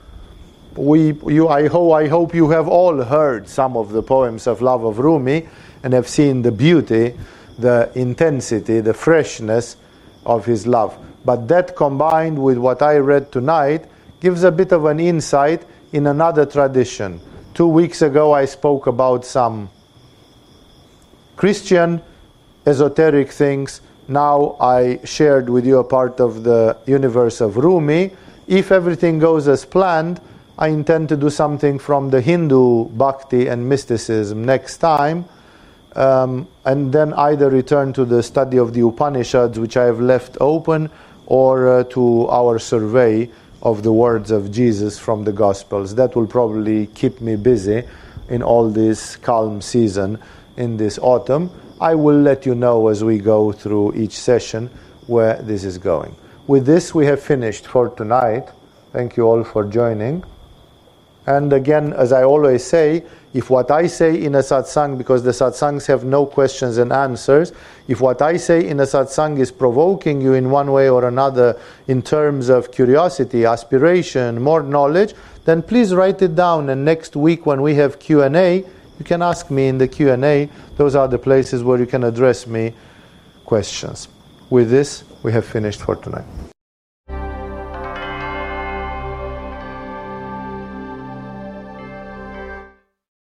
we, you, I, hope, I hope you have all heard some of the poems of love of Rumi and have seen the beauty, the intensity, the freshness of his love. But that combined with what I read tonight gives a bit of an insight in another tradition. Two weeks ago, I spoke about some Christian esoteric things. Now I shared with you a part of the universe of Rumi. If everything goes as planned, I intend to do something from the Hindu bhakti and mysticism next time, um, and then either return to the study of the Upanishads, which I have left open, or uh, to our survey of the words of Jesus from the Gospels. That will probably keep me busy in all this calm season in this autumn. I will let you know as we go through each session where this is going. With this, we have finished for tonight. Thank you all for joining. And again, as I always say, if what I say in a satsang, because the satsangs have no questions and answers, if what I say in a satsang is provoking you in one way or another in terms of curiosity, aspiration, more knowledge, then please write it down. And next week when we have Q&A, you can ask me in the Q&A. Those are the places where you can address me questions. With this, we have finished for tonight.